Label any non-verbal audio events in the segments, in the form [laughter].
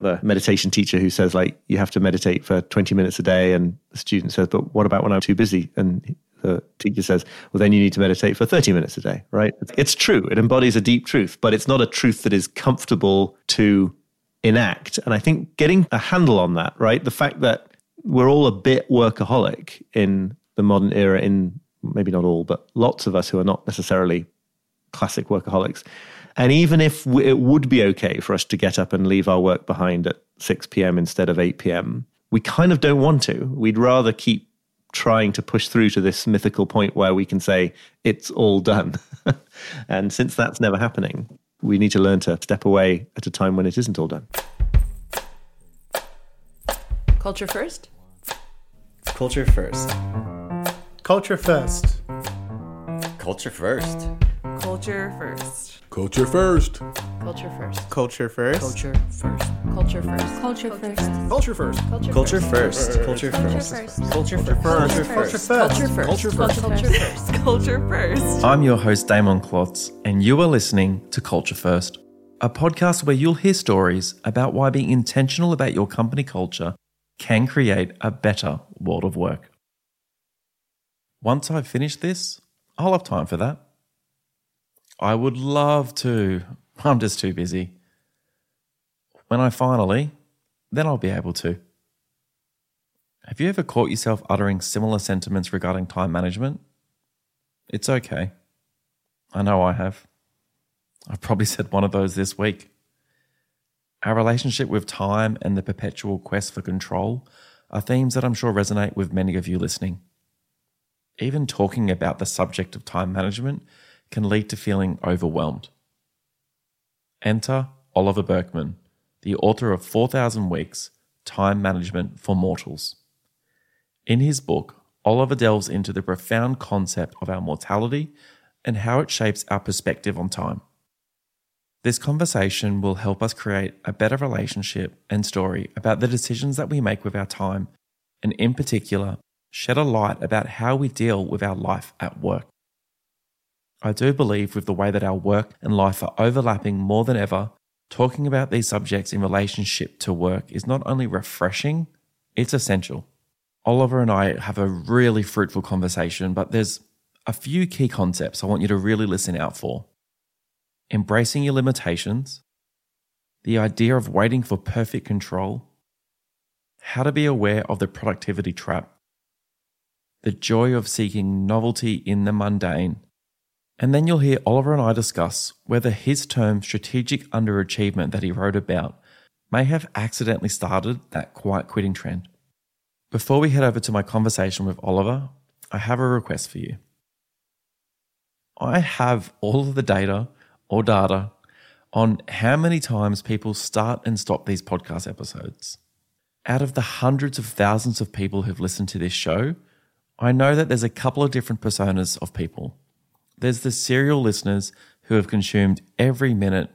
the meditation teacher who says like you have to meditate for 20 minutes a day. And the student says but what about when i'm too busy? And the teacher says well then you need to meditate for 30 minutes a day right? It's true. It embodies a deep truth but it's not a truth that is comfortable to enact. And i think getting a handle on that right? The fact that we're all a bit workaholic in the modern era in maybe not all but lots of us who are not necessarily classic workaholics and even if it would be okay for us to get up and leave our work behind at 6 p.m. instead of 8 p.m., we kind of don't want to. We'd rather keep trying to push through to this mythical point where we can say it's all done. [laughs] and since that's never happening, we need to learn to step away at a time when it isn't all done. Culture first? Culture first. Culture first. Culture first. Culture first. Culture first. Culture first. Culture first. Culture first. Culture first. Culture first. Culture first. Culture first. Culture first. Culture Culture Culture first. first. Culture first. Culture first. Culture first. Culture first. I'm your host, Damon Klotz, and you are listening to Culture First, a podcast where you'll hear stories about why being intentional about your company culture can create a better world of work. Once I've finished this, I'll have time for that. I would love to. [laughs] I'm just too busy. When I finally, then I'll be able to. Have you ever caught yourself uttering similar sentiments regarding time management? It's okay. I know I have. I've probably [laughs] said one of those this week. Our relationship with time and the perpetual quest for control are themes that I'm sure resonate with many of you listening. Even talking about the subject of time management can lead to feeling overwhelmed. Enter Oliver Burkeman, the author of 4,000 Weeks Time Management for Mortals. In his book, Oliver delves into the profound concept of our mortality and how it shapes our perspective on time. This conversation will help us create a better relationship and story about the decisions that we make with our time, and in particular, shed a light about how we deal with our life at work. I do believe with the way that our work and life are overlapping more than ever, talking about these subjects in relationship to work is not only refreshing, it's essential. Oliver and I have a really fruitful conversation, but there's a few key concepts I want you to really listen out for. Embracing your limitations, the idea of waiting for perfect control, how to be aware of the productivity trap, the joy of seeking novelty in the mundane, and then you'll hear Oliver and I discuss whether his term strategic underachievement that he wrote about may have accidentally started that quiet quitting trend. Before we head over to my conversation with Oliver, I have a request for you. I have all of the data or data on how many times people start and stop these podcast episodes. Out of the hundreds of thousands of people who've listened to this show, I know that there's a couple of different personas of people. There's the serial listeners who have consumed every minute,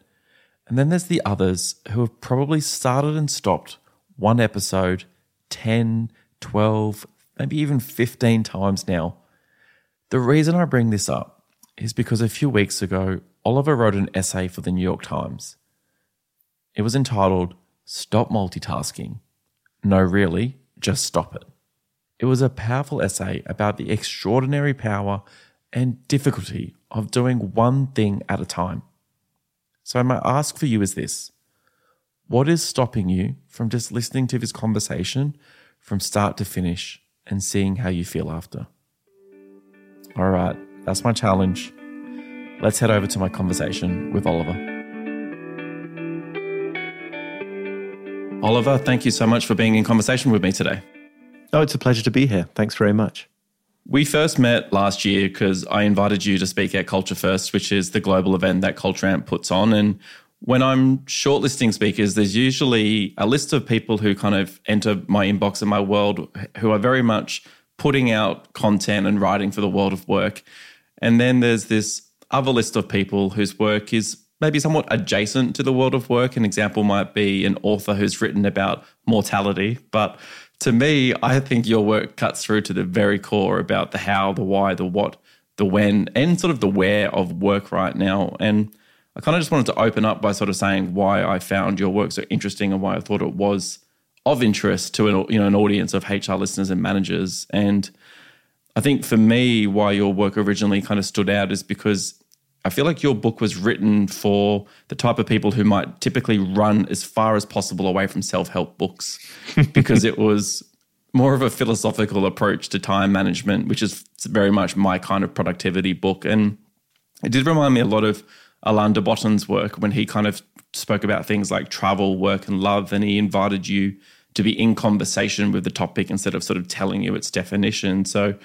and then there's the others who have probably started and stopped one episode 10, 12, maybe even 15 times now. The reason I bring this up is because a few weeks ago, Oliver wrote an essay for the New York Times. It was entitled Stop Multitasking. No, really, just stop it. It was a powerful essay about the extraordinary power and difficulty of doing one thing at a time. So, my ask for you is this What is stopping you from just listening to this conversation from start to finish and seeing how you feel after? All right, that's my challenge. Let's head over to my conversation with Oliver. Oliver, thank you so much for being in conversation with me today. Oh, it's a pleasure to be here. Thanks very much. We first met last year because I invited you to speak at Culture First, which is the global event that Culture Amp puts on. And when I'm shortlisting speakers, there's usually a list of people who kind of enter my inbox and my world who are very much putting out content and writing for the world of work. And then there's this other list of people whose work is maybe somewhat adjacent to the world of work. An example might be an author who's written about mortality, but to me, I think your work cuts through to the very core about the how, the why, the what, the when, and sort of the where of work right now. And I kind of just wanted to open up by sort of saying why I found your work so interesting and why I thought it was of interest to an you know an audience of HR listeners and managers. And I think for me, why your work originally kind of stood out is because I feel like your book was written for the type of people who might typically run as far as possible away from self help books [laughs] because it was more of a philosophical approach to time management, which is very much my kind of productivity book. And it did remind me a lot of Alain de Botton's work when he kind of spoke about things like travel, work, and love. And he invited you to be in conversation with the topic instead of sort of telling you its definition. So,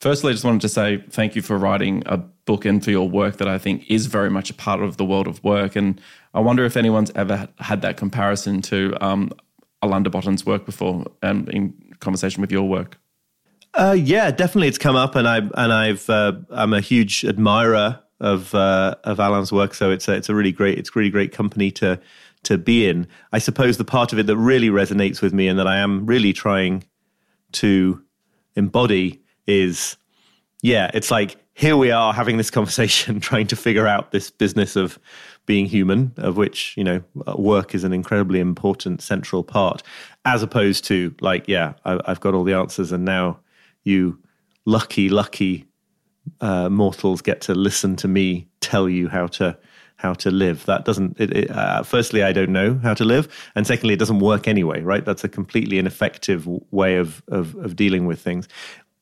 firstly, I just wanted to say thank you for writing a book and for your work that I think is very much a part of the world of work. And I wonder if anyone's ever had that comparison to um, Alain Botton's work before um, in conversation with your work. Uh, yeah, definitely, it's come up, and I and I've uh, I'm a huge admirer of uh, of Alain's work. So it's a, it's a really great it's really great company to to be in. I suppose the part of it that really resonates with me and that I am really trying to embody is yeah, it's like here we are having this conversation [laughs] trying to figure out this business of being human of which you know work is an incredibly important central part as opposed to like yeah I, have got all the answers and now you lucky lucky uh, mortals get to listen to me tell you how to how to live. That doesn't. It, it, uh, firstly, I don't know how to live, and secondly, it doesn't work anyway. Right? That's a completely ineffective way of of, of dealing with things.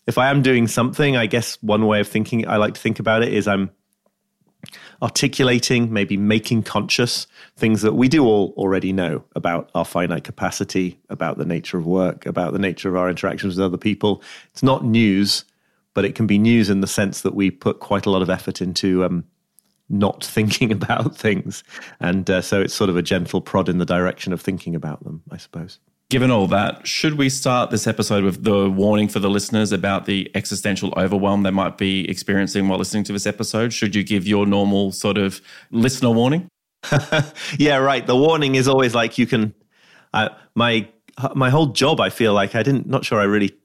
If I am doing something, I guess one way of thinking I like to think about it is I'm articulating, maybe making conscious things that we do all already know about our finite capacity, about the nature of work, about the nature of our interactions with other people. It's not news but it can be news in the sense that we put quite a lot of effort into um, not [laughs] thinking about things. And uh, so it's sort of a gentle prod in the direction of thinking about them, I suppose. Given all that, should we start this episode with the warning for the listeners about the existential overwhelm they might be experiencing while listening to this episode? Should you give your normal sort of listener warning? [laughs] yeah, right. The warning is always like you can. Uh, my my whole job, I feel like I didn't. Not sure I really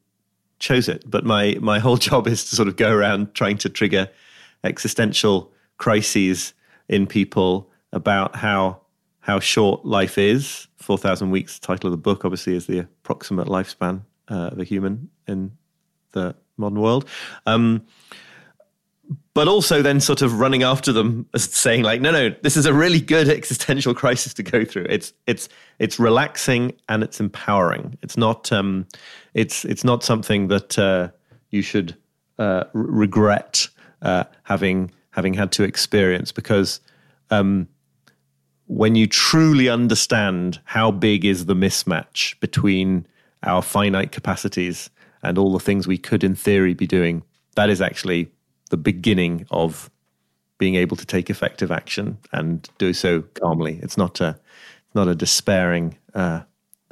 chose it. But my my whole [laughs] job is to sort of go around trying to trigger existential crises in people about how how short life is. Four thousand weeks. Title of the book obviously is the approximate lifespan uh, of a human in the modern world. Um, but also then sort of running after them saying like no no this is a really good existential crisis to go through it's it's it's relaxing and it's empowering it's not um it's it's not something that uh, you should uh, regret uh, having having had to experience because um, when you truly understand how big is the mismatch between our finite capacities and all the things we could in theory be doing that is actually the beginning of being able to take effective action and do so calmly. It's not a not a despairing uh,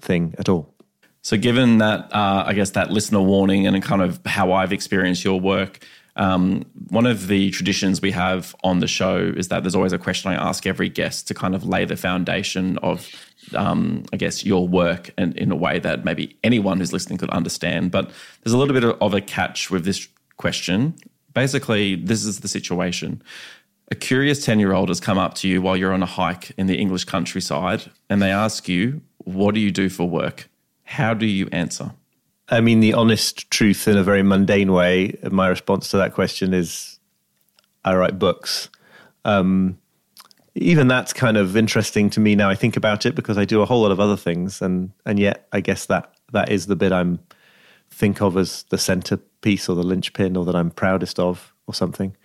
thing at all. So, given that, uh, I guess that listener warning and kind of how I've experienced your work, um, one of the traditions we have on the show is that there's always a question I ask every guest to kind of lay the foundation of, um, I guess, your work and in a way that maybe anyone who's listening could understand. But there's a little bit of a catch with this question, basically, this is the situation. A curious 10 year old has come up to you while you're on a hike in the English countryside and they ask you, What do you do for work? How do you answer? I mean, the honest truth in a very mundane way, my response to that question is I write books. Um, even that's kind of interesting to me now. I think about it because I do a whole lot of other things, and and yet I guess that that is the bit I'm think of as the centerpiece or the linchpin or that I'm proudest of or something.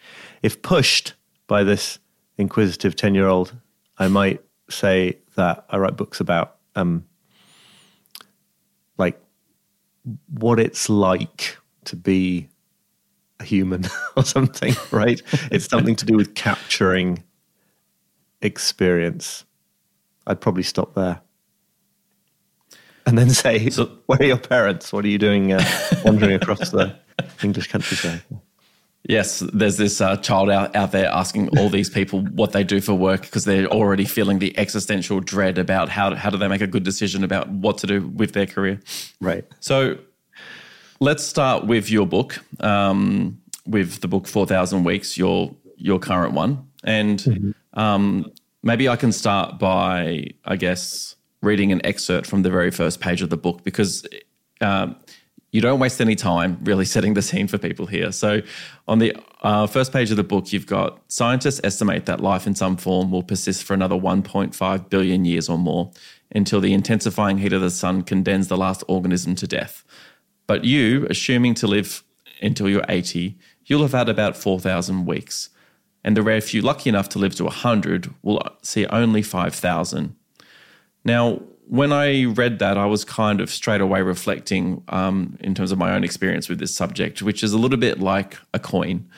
If pushed by this inquisitive 10 year old, I might say that I write books about um, what it's like to be a human [laughs] or something, right? it's something to do with capturing experience. I'd probably stop there and then say, so, "Where are your parents? What are you doing uh, wandering across the English countryside?" Yes, there's this uh, child out, out there asking all these people what they do for work because they're already feeling the existential dread about how how do they make a good decision about what to do with their career. Right. So let's start with your book, um, with the book Four Thousand Weeks, your your current one, and mm-hmm. Um, maybe I can start by, I guess, reading an excerpt from the very first page of the book because um, you don't waste any time really setting the scene for people here. So, on the uh, first page of the book, you've got scientists estimate that life in some form will persist for another 1.5 billion years or more until the intensifying heat of the sun condemns the last organism to death. But you, assuming to live until you're 80, you'll have had about 4,000 weeks. And the rare few lucky enough to live to 100 will see only 5,000. Now, when I read that, I was kind of straight away reflecting um, in terms of my own experience with this subject, which is a little bit like a coin.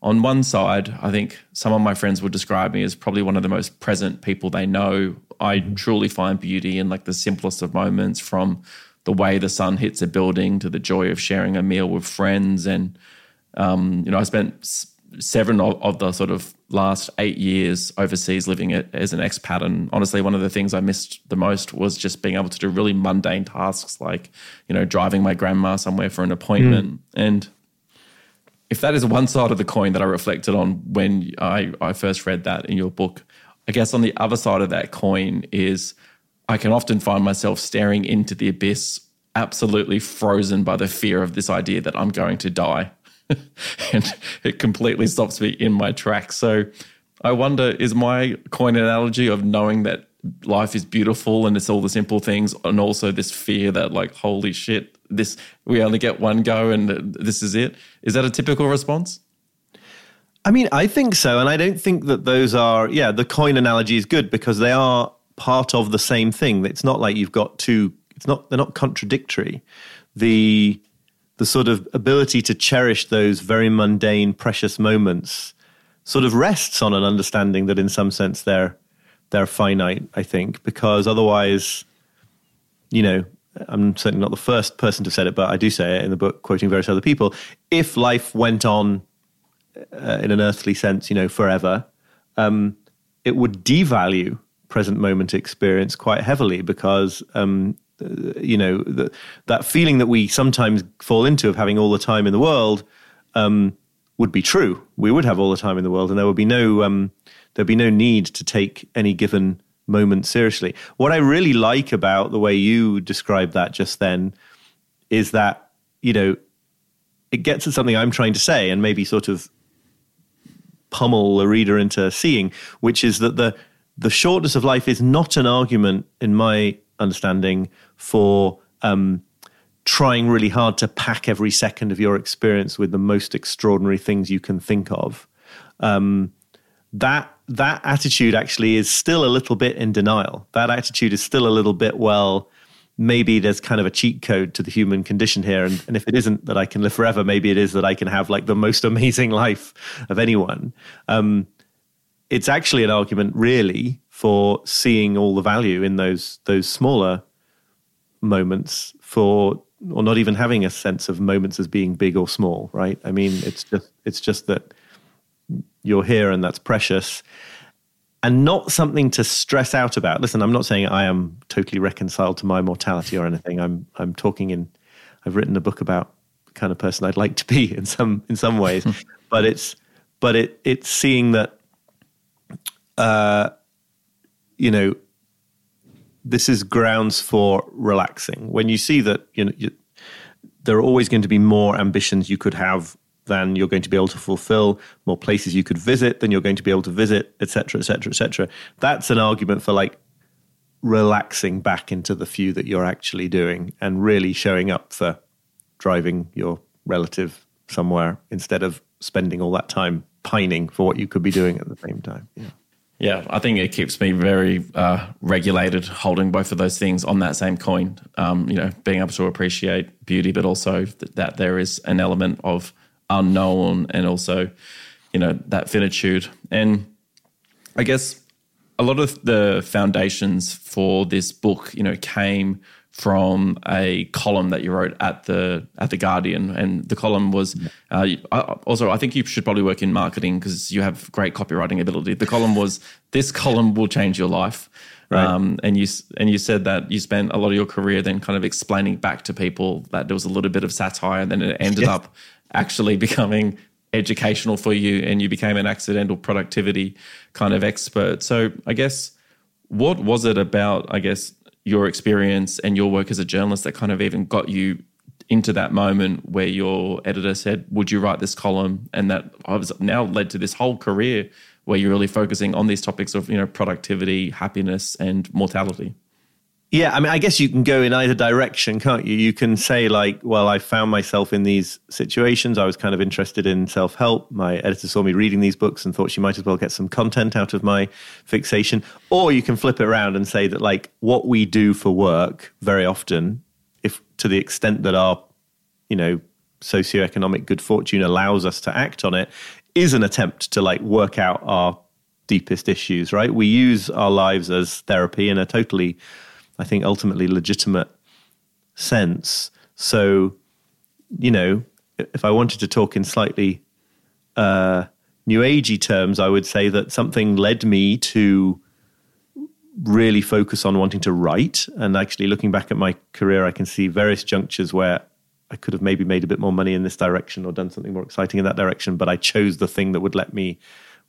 On one side, I think some of my friends would describe me as probably one of the most present people they know. I truly find beauty in like the simplest of moments from the way the sun hits a building to the joy of sharing a meal with friends. And, um, you know, I spent seven of, of, the sort of last eight years overseas living it as an expat. And honestly, one of the things I missed the most was just being able to do really mundane tasks like, you know, driving my grandma somewhere for an appointment. Mm. And if that is one side of the coin that I reflected on when I, I first read that in your book, I guess on the other side of that coin is I can often find myself staring into the abyss, absolutely frozen by the fear of this idea that I'm going to die. [laughs] and it completely stops me in my tracks. So I wonder is my coin analogy of knowing that life is beautiful and it's all the simple things and also this fear that like holy shit this we only get one go and this is it is that a typical response? I mean i think so and i don't think that those are yeah the coin analogy is good because they are part of the same thing. It's not like you've got two it's not they're not contradictory. The the sort of ability to cherish those very mundane, precious moments sort of rests on an understanding that in some sense they're they're finite, I think, because otherwise, you know, I'm certainly not the first person to have said it, but I do say it in the book, quoting various other people. If life went on uh, in an earthly sense, you know, forever, um, it would devalue present moment experience quite heavily because um, you know, the, that feeling that we sometimes fall into of having all the time in the world um, would be true. We would have all the time in the world, and there would be no um, there'd be no need to take any given moment seriously. What I really like about the way you described that just then is that you know it gets at something I'm trying to say, and maybe sort of pummel the reader into seeing, which is that the the shortness of life is not an argument, in my understanding, for um, trying really hard to pack every second of your experience with the most extraordinary things you can think of. Um, that that attitude actually is still a little bit in denial. That attitude is still a little bit well. Maybe there's kind of a cheat code to the human condition here, and, and if it isn't that I can live forever, maybe it is that I can have like the most amazing life of anyone. Um, it's actually an argument, really, for seeing all the value in those those smaller moments for or not even having a sense of moments as being big or small right? I mean it's just it's just that you're here and that's precious. And not something to stress out about. Listen i'm not saying i am totally reconciled to my mortality or anything. I'm i'm talking in i've written a book about the kind of person i'd like to be [laughs] in some in some ways. [laughs] But it's but it it's seeing that uh you know this is grounds for relaxing. When you see that you know you, there are always going to be more ambitions you could have than you're going to be able to fulfill, more places you could visit than you're going to be able to visit, etc., etc., etc. That's an argument for like relaxing back into the few that you're actually doing and really showing up for driving your relative somewhere instead of spending all that time pining for what you could be doing at the same time. Yeah. Yeah, I think it keeps me very uh, regulated, holding both of those things on that same coin. Um, you know, being able to appreciate beauty, but also th- that there is an element of unknown, and also, you know, that finitude. And I guess a lot of the foundations for this book, you know, came from a column that you wrote at the at the Guardian, and the column was uh, also I think you should probably work in marketing because you have great copywriting ability. The column was this column will change your life, right. um, and you and you said that you spent a lot of your career then kind of explaining back to people that there was a little bit of satire, and then it ended yes. up actually becoming educational for you and you became an accidental productivity kind of expert. So I guess what was it about, I guess, your experience and your work as a journalist that kind of even got you into that moment where your editor said, Would you write this column? And that has now led to this whole career where you're really focusing on these topics of, you know, productivity, happiness, and mortality. Yeah, I mean, I guess you can go in either direction, can't you? You can say, like, well, I found myself in these situations. I was kind of interested in self help. My editor saw me reading these books and thought she might as well get some content out of my fixation. Or you can flip it around and say that, like, what we do for work very often, if to the extent that our, you know, socioeconomic good fortune allows us to act on it, is an attempt to, like, work out our deepest issues, right? We use our lives as therapy in a totally I think, ultimately legitimate sense. So, you know, if I wanted to talk in slightly uh, new agey terms, I would say that something led me to really focus on wanting to write. And actually, looking back at my career, I can see various junctures where I could have maybe made a bit more money in this direction or done something more exciting in that direction, but I chose the thing that would let me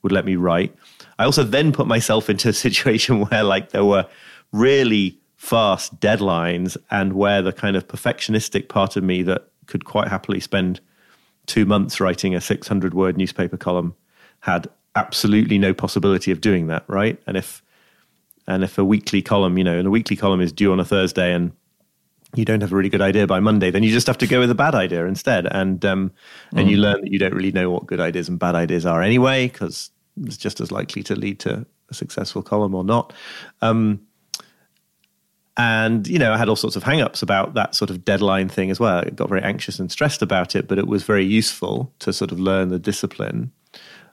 would let me write. I also then put myself into a [laughs] situation where like there were really fast deadlines and where the kind of perfectionistic part of me that could quite happily spend two months writing a 600 word newspaper column had absolutely no possibility of doing that right? And if and if a weekly column you know and a weekly column is due on a thursday and you don't have a really good idea by monday then you just have to go with a bad idea instead. And um and mm. you learn that you don't really know what good ideas and bad ideas are anyway because it's just as likely to lead to a successful column or not. Um and, you know, I had all sorts of hangups about that sort of deadline thing as well. I got very anxious and stressed about it, but it was very useful to sort of learn the discipline.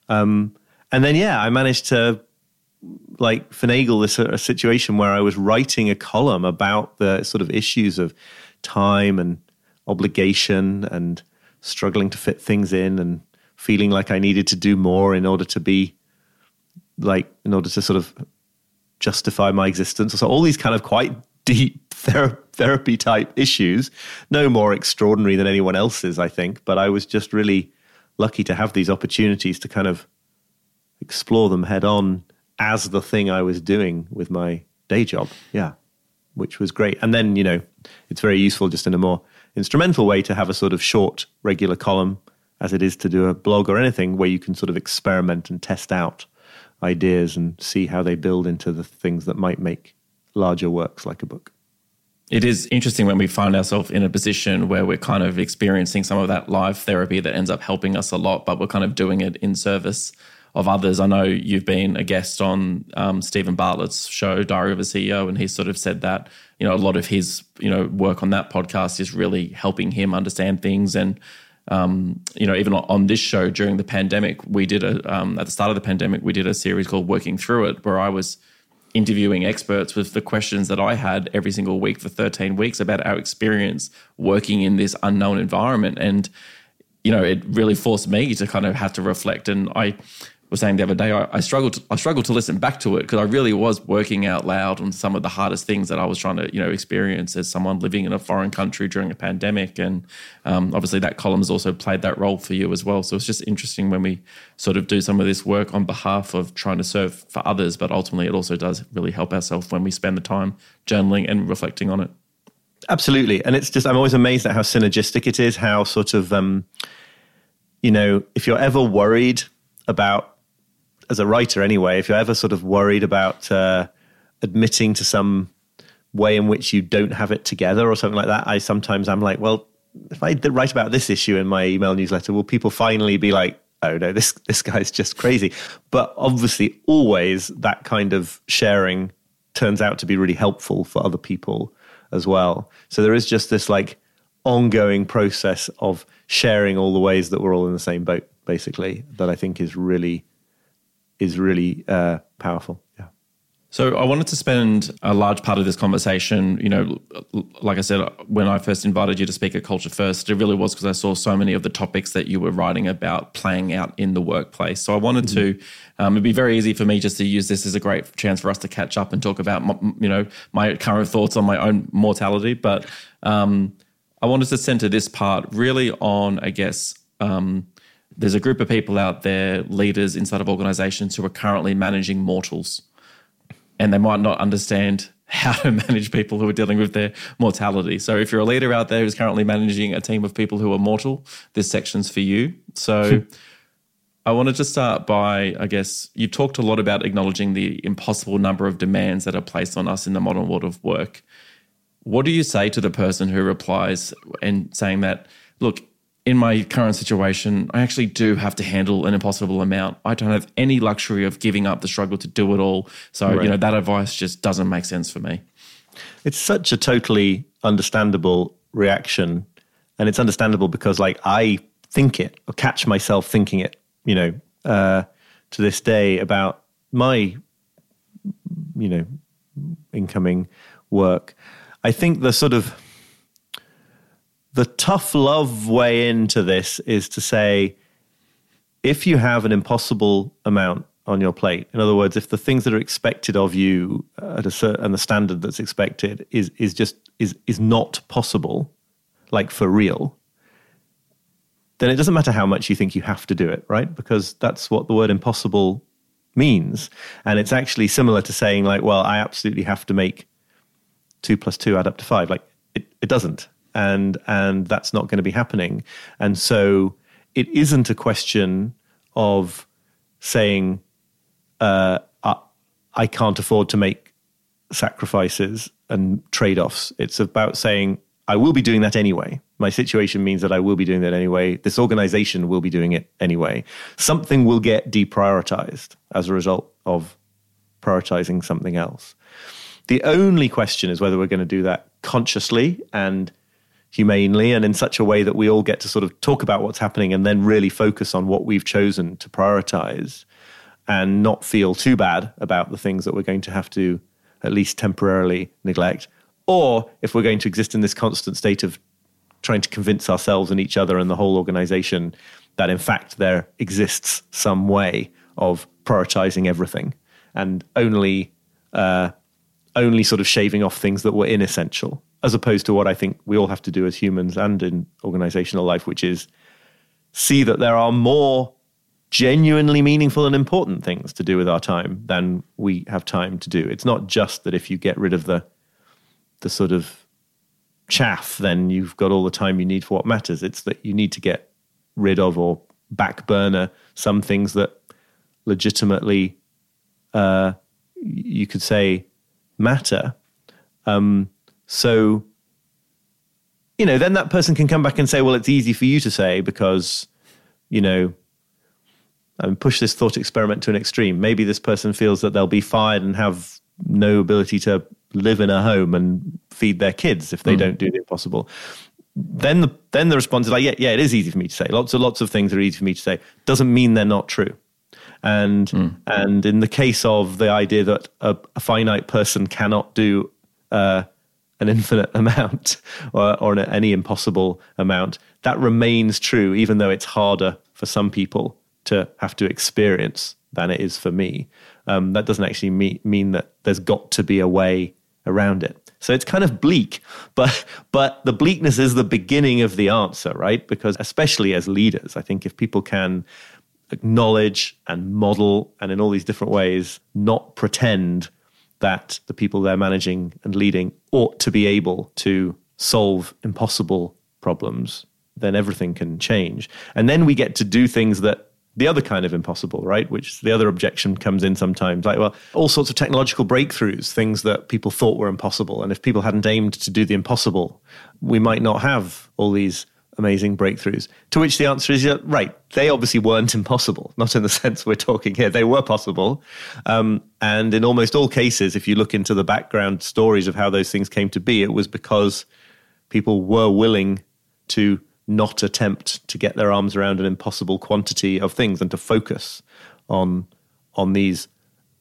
Um, and then, yeah, I managed to like finagle this a situation where I was writing a column about the sort of issues of time and obligation and struggling to fit things in and feeling like I needed to do more in order to be like in order to sort of justify my existence. So all these kind of quite deep [laughs] ther- therapy type issues, no more extraordinary than anyone else's, I think. But I was just really lucky to have these opportunities to kind of explore them head on as the thing I was doing with my day job. Yeah, which was great. And then, you know, it's very useful just in a more instrumental way to have a sort of short, regular column as it is to do a blog or anything where you can sort of experiment and test out ideas and see how they build into the things that might make larger works like a book. It is interesting when we find ourselves in a position where we're kind of experiencing some of that live therapy that ends up helping us a lot, but we're kind of doing it in service of others. I know you've been a guest on um, Steven Bartlett's show, Diary of a CEO, and he sort of said that you know a lot of his you know work on that podcast is really helping him understand things and. Um, you know, even on this show during the pandemic, we did a um, at the start of the pandemic, we did a series called "Working Through It," where I was interviewing experts with the questions that I had every single week for 13 weeks about our experience working in this unknown environment. And, you know, it really forced me to kind of have to reflect. And I, was saying the other day, I, I struggled. To, I struggled to listen back to it because I really was working out loud on some of the hardest things that I was trying to, you know, experience as someone living in a foreign country during a pandemic. And um, obviously, that column has also played that role for you as well. So it's just interesting when we sort of do some of this work on behalf of trying to serve for others, but ultimately, it also does really help ourselves when we spend the time journaling and reflecting on it. Absolutely, and it's just I'm always amazed at how synergistic it is. How sort of, um, you know, if you're ever worried about as a writer anyway, if you're ever sort of worried about uh, admitting to some way in which you don't have it together or something like that, I sometimes I'm like, well, if I write about this issue in my email newsletter, will people finally be like, oh no, this this guy's just crazy? But obviously, always that kind of sharing turns out to be really helpful for other people as well. So there is just this like ongoing process of sharing all the ways that we're all in the same boat, basically, that I think is really is really uh, powerful. Yeah. So I wanted to spend a large part of this conversation, you know, like I said, when I first invited you to speak at Culture First, it really was because I saw so many of the topics that you were writing about playing out in the workplace. So I wanted mm-hmm. to, um, it'd be very easy for me just to use this as a great chance for us to catch up and talk about, you know, my current thoughts on my own mortality. But um, I wanted to center this part really on, I guess, um, there's a group of people out there, leaders inside of organizations who are currently managing mortals. And they might not understand how to [laughs] manage people who are dealing with their mortality. So if you're a leader out there who's currently managing a team of people who are mortal, this section's for you. So hmm. I wanted to start by, I guess, you talked a lot about acknowledging the impossible number of demands that are placed on us in the modern world of work. What do you say to the person who replies and saying that, look, in my current situation, I actually do have to handle an impossible amount. I don't have any luxury of giving up the struggle to do it all. So, you know, that advice just doesn't make sense for me. It's such a totally understandable reaction. And it's understandable because, like, I think it or catch myself thinking it, you know, uh, to this day about my, you know, incoming work. I think the sort of the tough love way into this is to say if you have an impossible amount on your plate, in other words, if the things that are expected of you at a certain and the standard that's expected is is just is is not possible, like for real, then it doesn't matter how much you think you have to do it, right? Because that's what the word impossible means, and it's actually similar to saying like, well, I absolutely have to make two plus two add up to five. Like it, it doesn't. And and that's not going to be happening. And so it isn't a question of saying uh, I, I can't afford to make sacrifices and trade-offs. It's about saying I will be doing that anyway. My situation means that I will be doing that anyway. This organization will be doing it anyway. Something will get deprioritized as a result of prioritizing something else. The only question is whether we're going to do that consciously and humanely and in such a way that we all get to sort of talk about what's happening and then really focus on what we've chosen to prioritize and not feel too bad about the things that we're going to have to at least temporarily neglect. Or if we're going to exist in this constant state of trying to convince ourselves and each other and the whole organization that in fact there exists some way of prioritizing everything and only uh, only sort of shaving off things that were inessential, as opposed to what I think we all have to do as humans and in organizational life, which is see that there are more genuinely meaningful and important things to do with our time than we have time to do. It's not just that if you get rid of the the sort of chaff, then you've got all the time you need for what matters. It's that you need to get rid of or back burner some things that legitimately uh, you could say matter. Um, so, you know, then that person can come back and say, well, it's easy for you to say because, you know, I mean, push this thought experiment to an extreme. Maybe this person feels that they'll be fired and have no ability to live in a home and feed their kids if they don't do the impossible. Then the then the response is like, yeah, yeah, it is easy for me to say. Lots of lots of things are easy for me to say. Doesn't mean they're not true. And and in the case of the idea that a, a finite person cannot do uh, an infinite [laughs] amount or, or an, any impossible amount, that remains true, even though it's harder for some people to have to experience than it is for me. Um, that doesn't actually mean, mean that there's got to be a way around it. So it's kind of bleak, [laughs] but but the bleakness is the beginning of the answer, right? Because especially as leaders, I think if people can acknowledge and model and in all these different ways not pretend that the people they're managing and leading ought to be able to solve impossible problems, then everything can change. And then we get to do things that the other kind of impossible, right? Which the other objection comes in sometimes like, well, all sorts of technological breakthroughs, things that people thought were impossible. And if people hadn't aimed to do the impossible, we might not have all these amazing breakthroughs. To which the answer is, yeah, right, they obviously weren't impossible, not in the [laughs] sense we're talking here. They were possible. Um, and in almost all cases, if you look into the background stories of how those things came to be, it was because people were willing to not attempt to get their arms around an impossible quantity of things and to focus on on these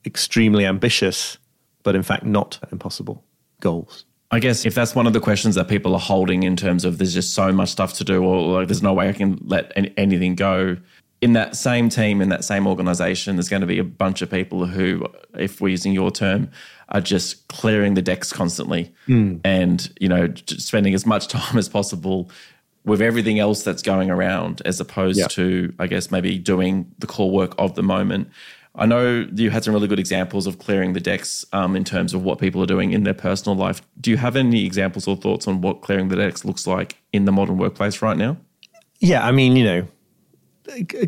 extremely ambitious but in fact not impossible goals. I guess if that's one of the questions that people are holding in terms of there's just so much stuff to do, or like there's no way I can let any, anything go. In that same team, in that same organization, there's going to be a bunch of people who, if we're using your term, are just clearing the decks constantly hmm. and, you know, spending as much [laughs] time as possible with everything else that's going around, as opposed Yeah. to, I guess, maybe doing the core work of the moment. I know you had some really good examples of clearing the decks um, in terms of what people are doing in their personal life. Do you have any examples or thoughts on what clearing the decks looks like in the modern workplace right now? Yeah, I mean, you know,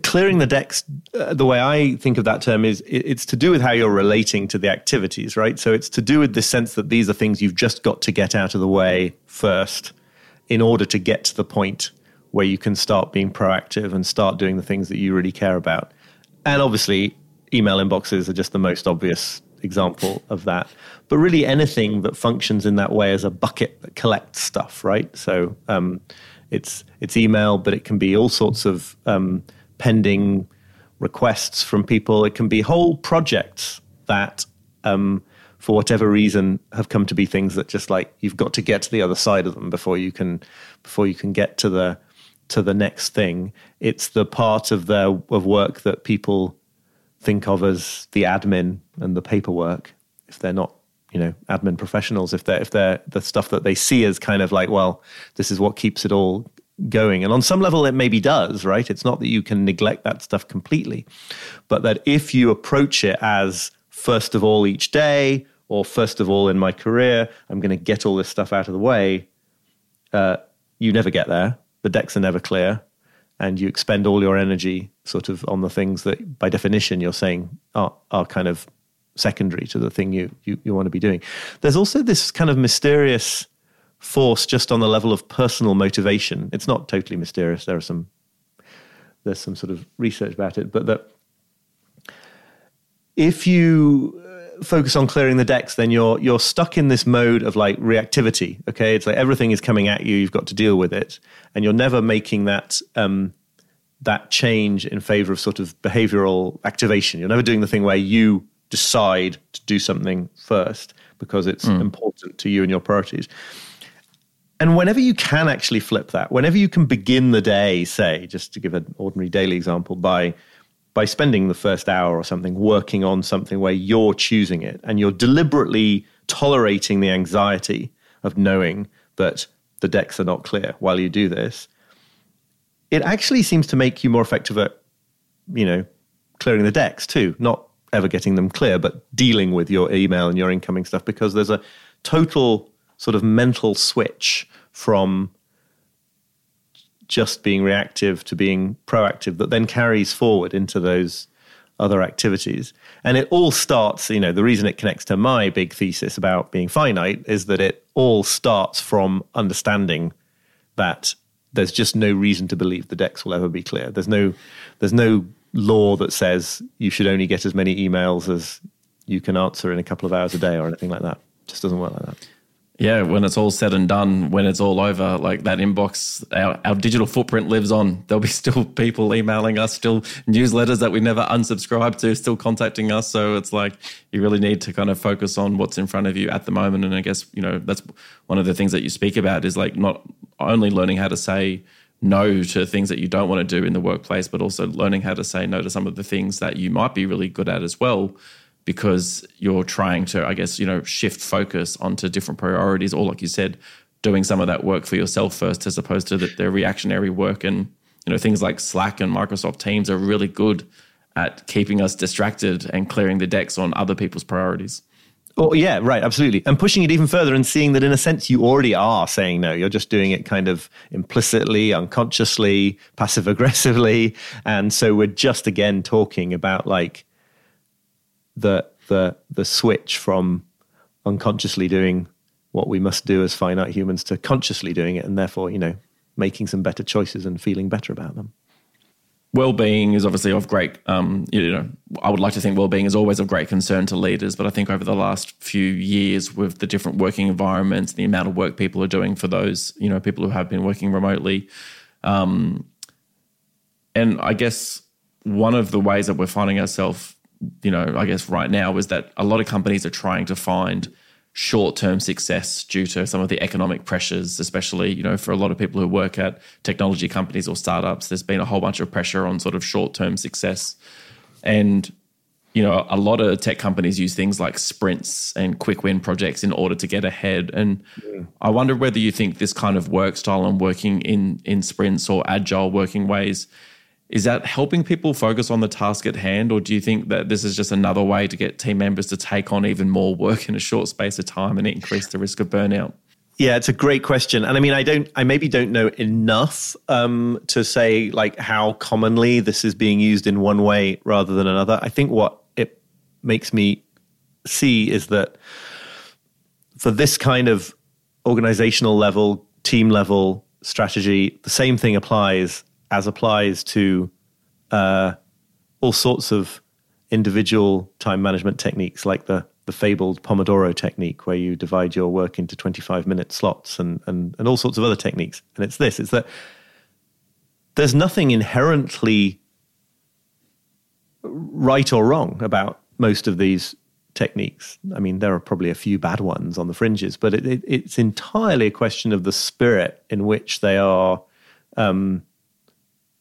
clearing the decks, uh, the way I think of that term is it's to do with how you're relating to the activities, right? So it's to do with the sense that these are things you've just got to get out of the way first in order to get to the point where you can start being proactive and start doing the things that you really care about. And obviously, email inboxes are just the most obvious example of that. But really, anything that functions in that way as a bucket that collects stuff, right? So um, it's it's email, but it can be all sorts of um, pending requests from people. It can be whole projects that, um, for whatever reason, have come to be things that just like you've got to get to the other side of them before you can before you can get to the to the next thing. It's the part of their of work that people think of as the admin and the paperwork if they're not you know admin professionals if they're if they're the stuff that they see as kind of like well this is what keeps it all going. And on some level it maybe does right? It's not that you can neglect that stuff completely but that if you approach it as first of all each day or first of all in my career i'm going to get all this stuff out of the way uh, you never get there. The decks are never clear and you expend all your energy sort of on the things that by definition you're saying are, are kind of secondary to the thing you, you, you want to be doing. There's also this kind of mysterious force just on the level of personal motivation. It's not totally mysterious. There are some there's some sort of research about it, but that if you focus on clearing the decks, then you're you're stuck in this mode of like reactivity. Okay, it's like everything is coming at you. You've got to deal with it, and you're never making that um, that change in favor of sort of behavioral activation. You're never doing the thing where you decide to do something first because it's important to you and your priorities. And whenever you can actually flip that, whenever you can begin the day, say, just to give an ordinary daily example, by by spending the first hour or something working on something where you're choosing it and you're deliberately tolerating the anxiety of knowing that the decks are not clear while you do this, it actually seems to make you more effective at, you know, clearing the decks too, not ever getting them clear, but dealing with your email and your incoming stuff because there's a total sort of mental switch from just being reactive to being proactive that then carries forward into those other activities. And it all starts, you know, the reason it connects to my big thesis about being finite is that it all starts from understanding that there's just no reason to believe the decks will ever be clear. There's no there's no law that says you should only get as many emails as you can answer in a couple of hours a day or anything like that. It just doesn't work like that. Yeah, when it's all said and done, when it's all over, like that inbox, our, our digital footprint lives on. There'll be [laughs] still people emailing us, still newsletters that we never unsubscribe to, still contacting us. So it's like you really need to kind of focus on what's in front of you at the moment. And I guess, you know, that's one of the things that you speak about is like not only learning how to say no to things that you don't want to do in the workplace, but also learning how to say no to some of the things that you might be really good at as well because you're trying to, I guess, you know, shift focus onto different priorities, or like you said, doing some of that work for yourself first, as opposed to the, the reactionary work. And you know, things like Slack and Microsoft Teams are really good at keeping us distracted and clearing the decks on other people's priorities. Oh, yeah, right, absolutely. And pushing it even further and seeing that in a sense you already are saying no. You're just doing it kind of implicitly, unconsciously, passive aggressively. And so we're just again talking about like the the the switch from unconsciously doing what we must do as finite humans to consciously doing it and therefore, you know, making some better choices and feeling better about them. well-being is obviously of great um, you know i would like to think well-being is always of great concern to leaders but i think over the last few years with the different working environments the amount of work people are doing for those you know people who have been working remotely um, and i guess one of the ways that we're finding ourselves you know i guess right now is that a lot of companies are trying to find short-term success due to some of the economic pressures especially you know for a lot of people who work at technology companies or startups there's been a whole bunch of pressure on sort of short-term success and you know, a lot of tech companies use things like sprints and quick win projects in order to get ahead. And I wonder whether you think this kind of work style and working in in sprints or agile working ways is that helping people focus on the task at hand, or do you think that this is just another way to get team members to take on even more work in a short space of time and increase the risk of burnout? Yeah, it's a great question, and I mean, I don't, I maybe don't know enough um, to say like how commonly this is being used in one way rather than another. I think what it makes me see is that for this kind of organizational level, team level strategy, the same thing applies as applies to uh, all sorts of individual time management techniques, like the the fabled Pomodoro technique, where you divide your work into twenty five minute slots, and and and all sorts of other techniques. And it's this: it's that there's nothing inherently right or wrong about most of these techniques. I mean, there are probably a few bad ones on the fringes, but it, it, it's entirely a question of the spirit in which they are um,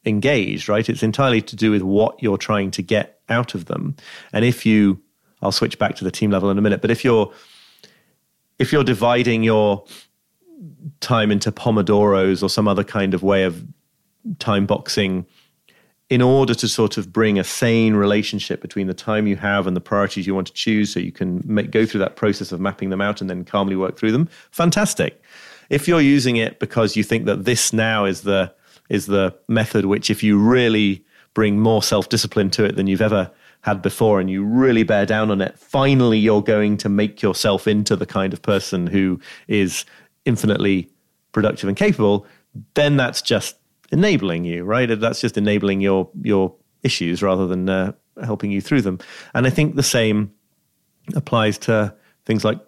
engaged, right? It's entirely to do with what you're trying to get out of them. And if you, I'll switch back to the team level in a minute, but if you're if you're dividing your time into pomodoros or some other kind of way of time boxing in order to sort of bring a sane relationship between the time you have and the priorities you want to choose so you can make, go through that process of mapping them out and then calmly work through them fantastic if you're using it because you think that this now is the is the method which if you really bring more self-discipline to it than you've ever had before and you really bear down on it finally you're going to make yourself into the kind of person who is infinitely productive and capable then that's just enabling you, right? That's just enabling your your issues rather than uh, helping you through them. And I think the same applies to things like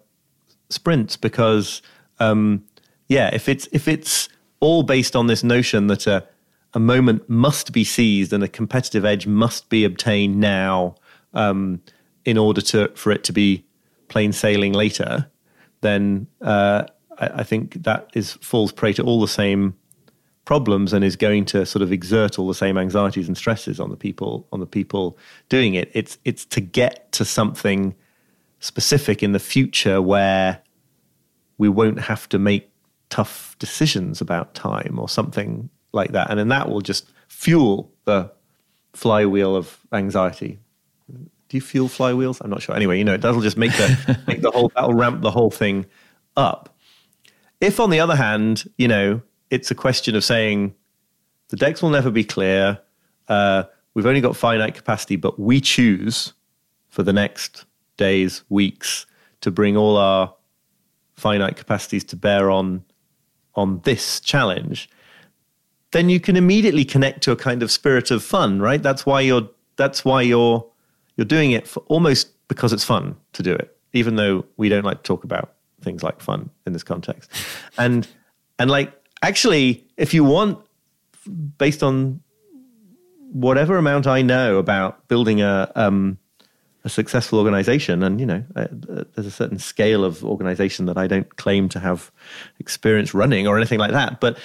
sprints because, um, yeah, if it's if it's all based on this notion that a a moment must be seized and a competitive edge must be obtained now um, in order to for it to be plain sailing later, then uh, I, I think that is falls prey to all the same problems and is going to sort of exert all the same anxieties and stresses on the people on the people doing it. It's it's to get to something specific in the future where we won't have to make tough decisions about time or something like that, and then that will just fuel the flywheel of anxiety. Do you fuel flywheels? I'm not sure. Anyway, you know, that'll just make the [laughs] make the whole that'll ramp the whole thing up. If, on the other hand, you know, it's a question of saying the decks will never be clear. Uh, we've only got finite capacity, but we choose for the next days, weeks, to bring all our finite capacities to bear on on this challenge. Then you can immediately connect to a kind of spirit of fun, right? That's why you're that's why you're you're doing it for almost because it's fun to do it, even though we don't like to talk about things like fun in this context. And and like actually, if you want, based on whatever amount I know about building a um, a successful organization, and you know, uh, there's a certain scale of organization that I don't claim to have experience running or anything like that, but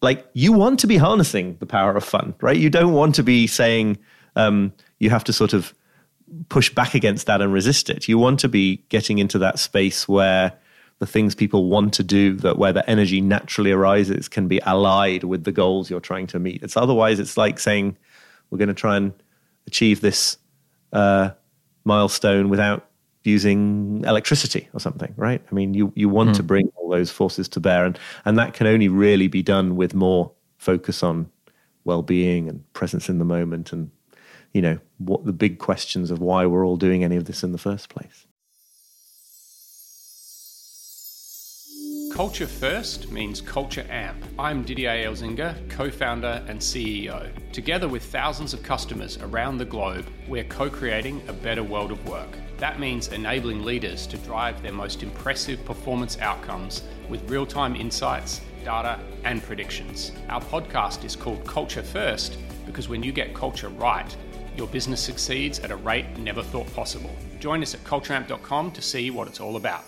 like you want to be harnessing the power of fun, right? You don't want to be saying um, you have to sort of push back against that and resist it. You want to be getting into that space where the things people want to do that where the energy naturally arises can be allied with the goals you're trying to meet it's otherwise it's like saying we're going to try and achieve this uh, milestone without using electricity or something right i mean you you want mm. to bring all those forces to bear and and that can only really be done with more focus on well-being and presence in the moment and you know what the big questions of why we're all doing any of this in the first place Culture First means Culture Amp. I'm Didier Elzinga, co founder and CEO. Together with thousands of customers around the globe, we're co creating a better world of work. That means enabling leaders to drive their most impressive performance outcomes with real time insights, data, and predictions. Our podcast is called Culture First because when you get culture right, your business succeeds at a rate never thought possible. Join us at cultureamp.com to see what it's all about.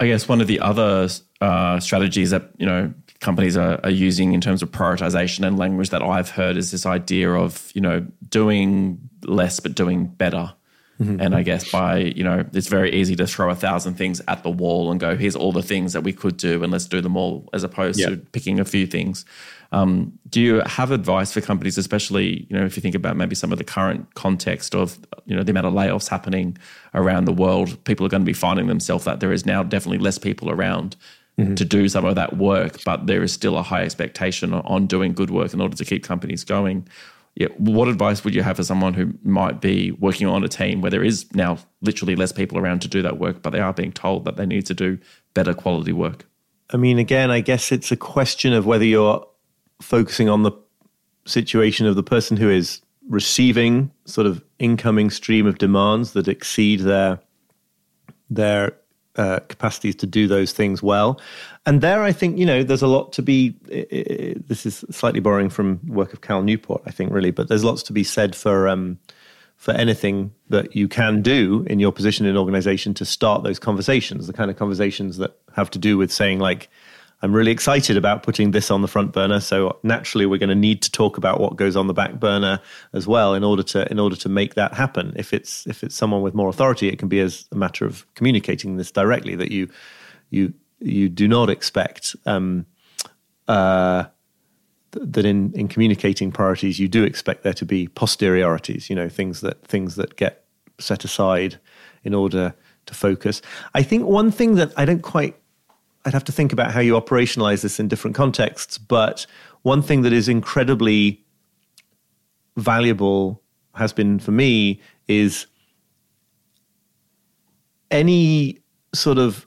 I guess one of the other uh, strategies that you know companies are, are, using in terms of prioritization and language that I've heard is this idea of you know doing less but doing better. Mm-hmm. And I guess by you know it's very easy to throw a thousand things at the wall and go here's all the things that we could do and let's do them all as opposed yep. to picking a few things. Um, do you have advice for companies, especially you know if you think about maybe some of the current context of you know the amount of layoffs happening around the world? People are going to be finding themselves that there is now definitely less people around mm-hmm. to do some of that work, but there is still a high expectation on doing good work in order to keep companies going. Yeah, what advice would you have for someone who might be working on a team where there is now literally less people around to do that work, but they are being told that they need to do better quality work? I mean, again, I guess it's a question of whether you're focusing on the situation of the person who is receiving sort of incoming stream of demands that exceed their their uh, capacities to do those things well. And there, I think you know, there's a lot to be. this is slightly borrowing from work of Cal Newport, I think, really, but there's lots to be said for um, for anything that you can do in your position in an organization to start those conversations, the kind of conversations that have to do with saying like I'm really excited about putting this on the front burner. So naturally, we're going to need to talk about what goes on the back burner as well in order to in order to make that happen. If it's if it's someone with more authority, it can be as a matter of communicating this directly that you you you do not expect um, uh, that in in communicating priorities, you do expect there to be posteriorities. You know, things that things that get set aside in order to focus. I think one thing that I don't quite I'd have to think about how you operationalize this in different contexts. But one thing that is incredibly valuable has been for me is any sort of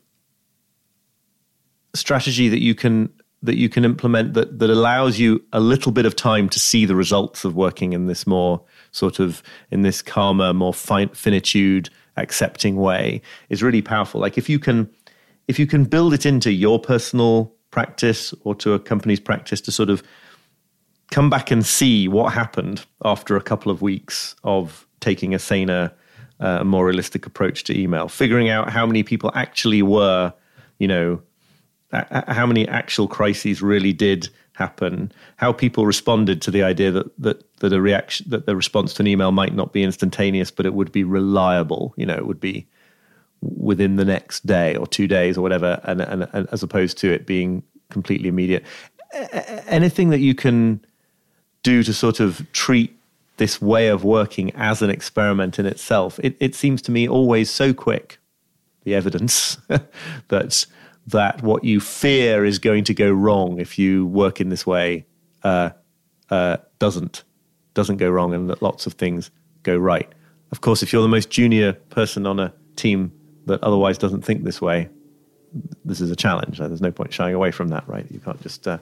strategy that you can that you can implement that that allows you a little bit of time to see the results of working in this more sort of in this calmer, more fin- finitude, accepting way is really powerful. Like if you can if you can build it into your personal practice or to a company's practice to sort of come back and see what happened after a couple of weeks of taking a saner, uh, more realistic approach to email, figuring out how many people actually were, you know, a- how many actual crises really did happen, how people responded to the idea that that that a reaction that the response to an email might not be instantaneous, but it would be reliable. You know, it would be within the next day or two days or whatever, and, and, and as opposed to it being completely immediate. Anything that you can do to sort of treat this way of working as an experiment in itself, it, it seems to me always so quick, the evidence [laughs] that that what you fear is going to go wrong if you work in this way uh, uh, doesn't doesn't go wrong, and that lots of things go right. Of course, if you're the most junior person on a team that otherwise doesn't think this way, this is a challenge. There's no point shying away from that, right? You can't just uh,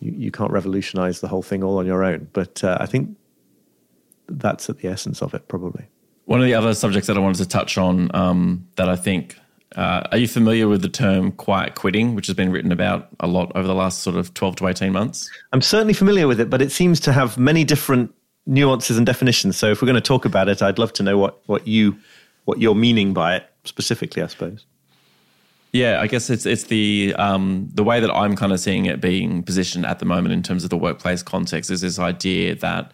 you, you can't revolutionize the whole thing all on your own. But uh, I think that's at the essence of it, probably. One of the other subjects that I wanted to touch on um, that I think uh, are you familiar with the term quiet quitting, which has been written about a lot over the last sort of 12 to 18 months? I'm certainly familiar with it, but it seems to have many different nuances and definitions. So if we're going to talk about it, I'd love to know what, what you what you're meaning by it specifically, I suppose. Yeah, I guess it's it's the um, the way that I'm kind of seeing it being positioned at the moment in terms of the workplace context is this idea that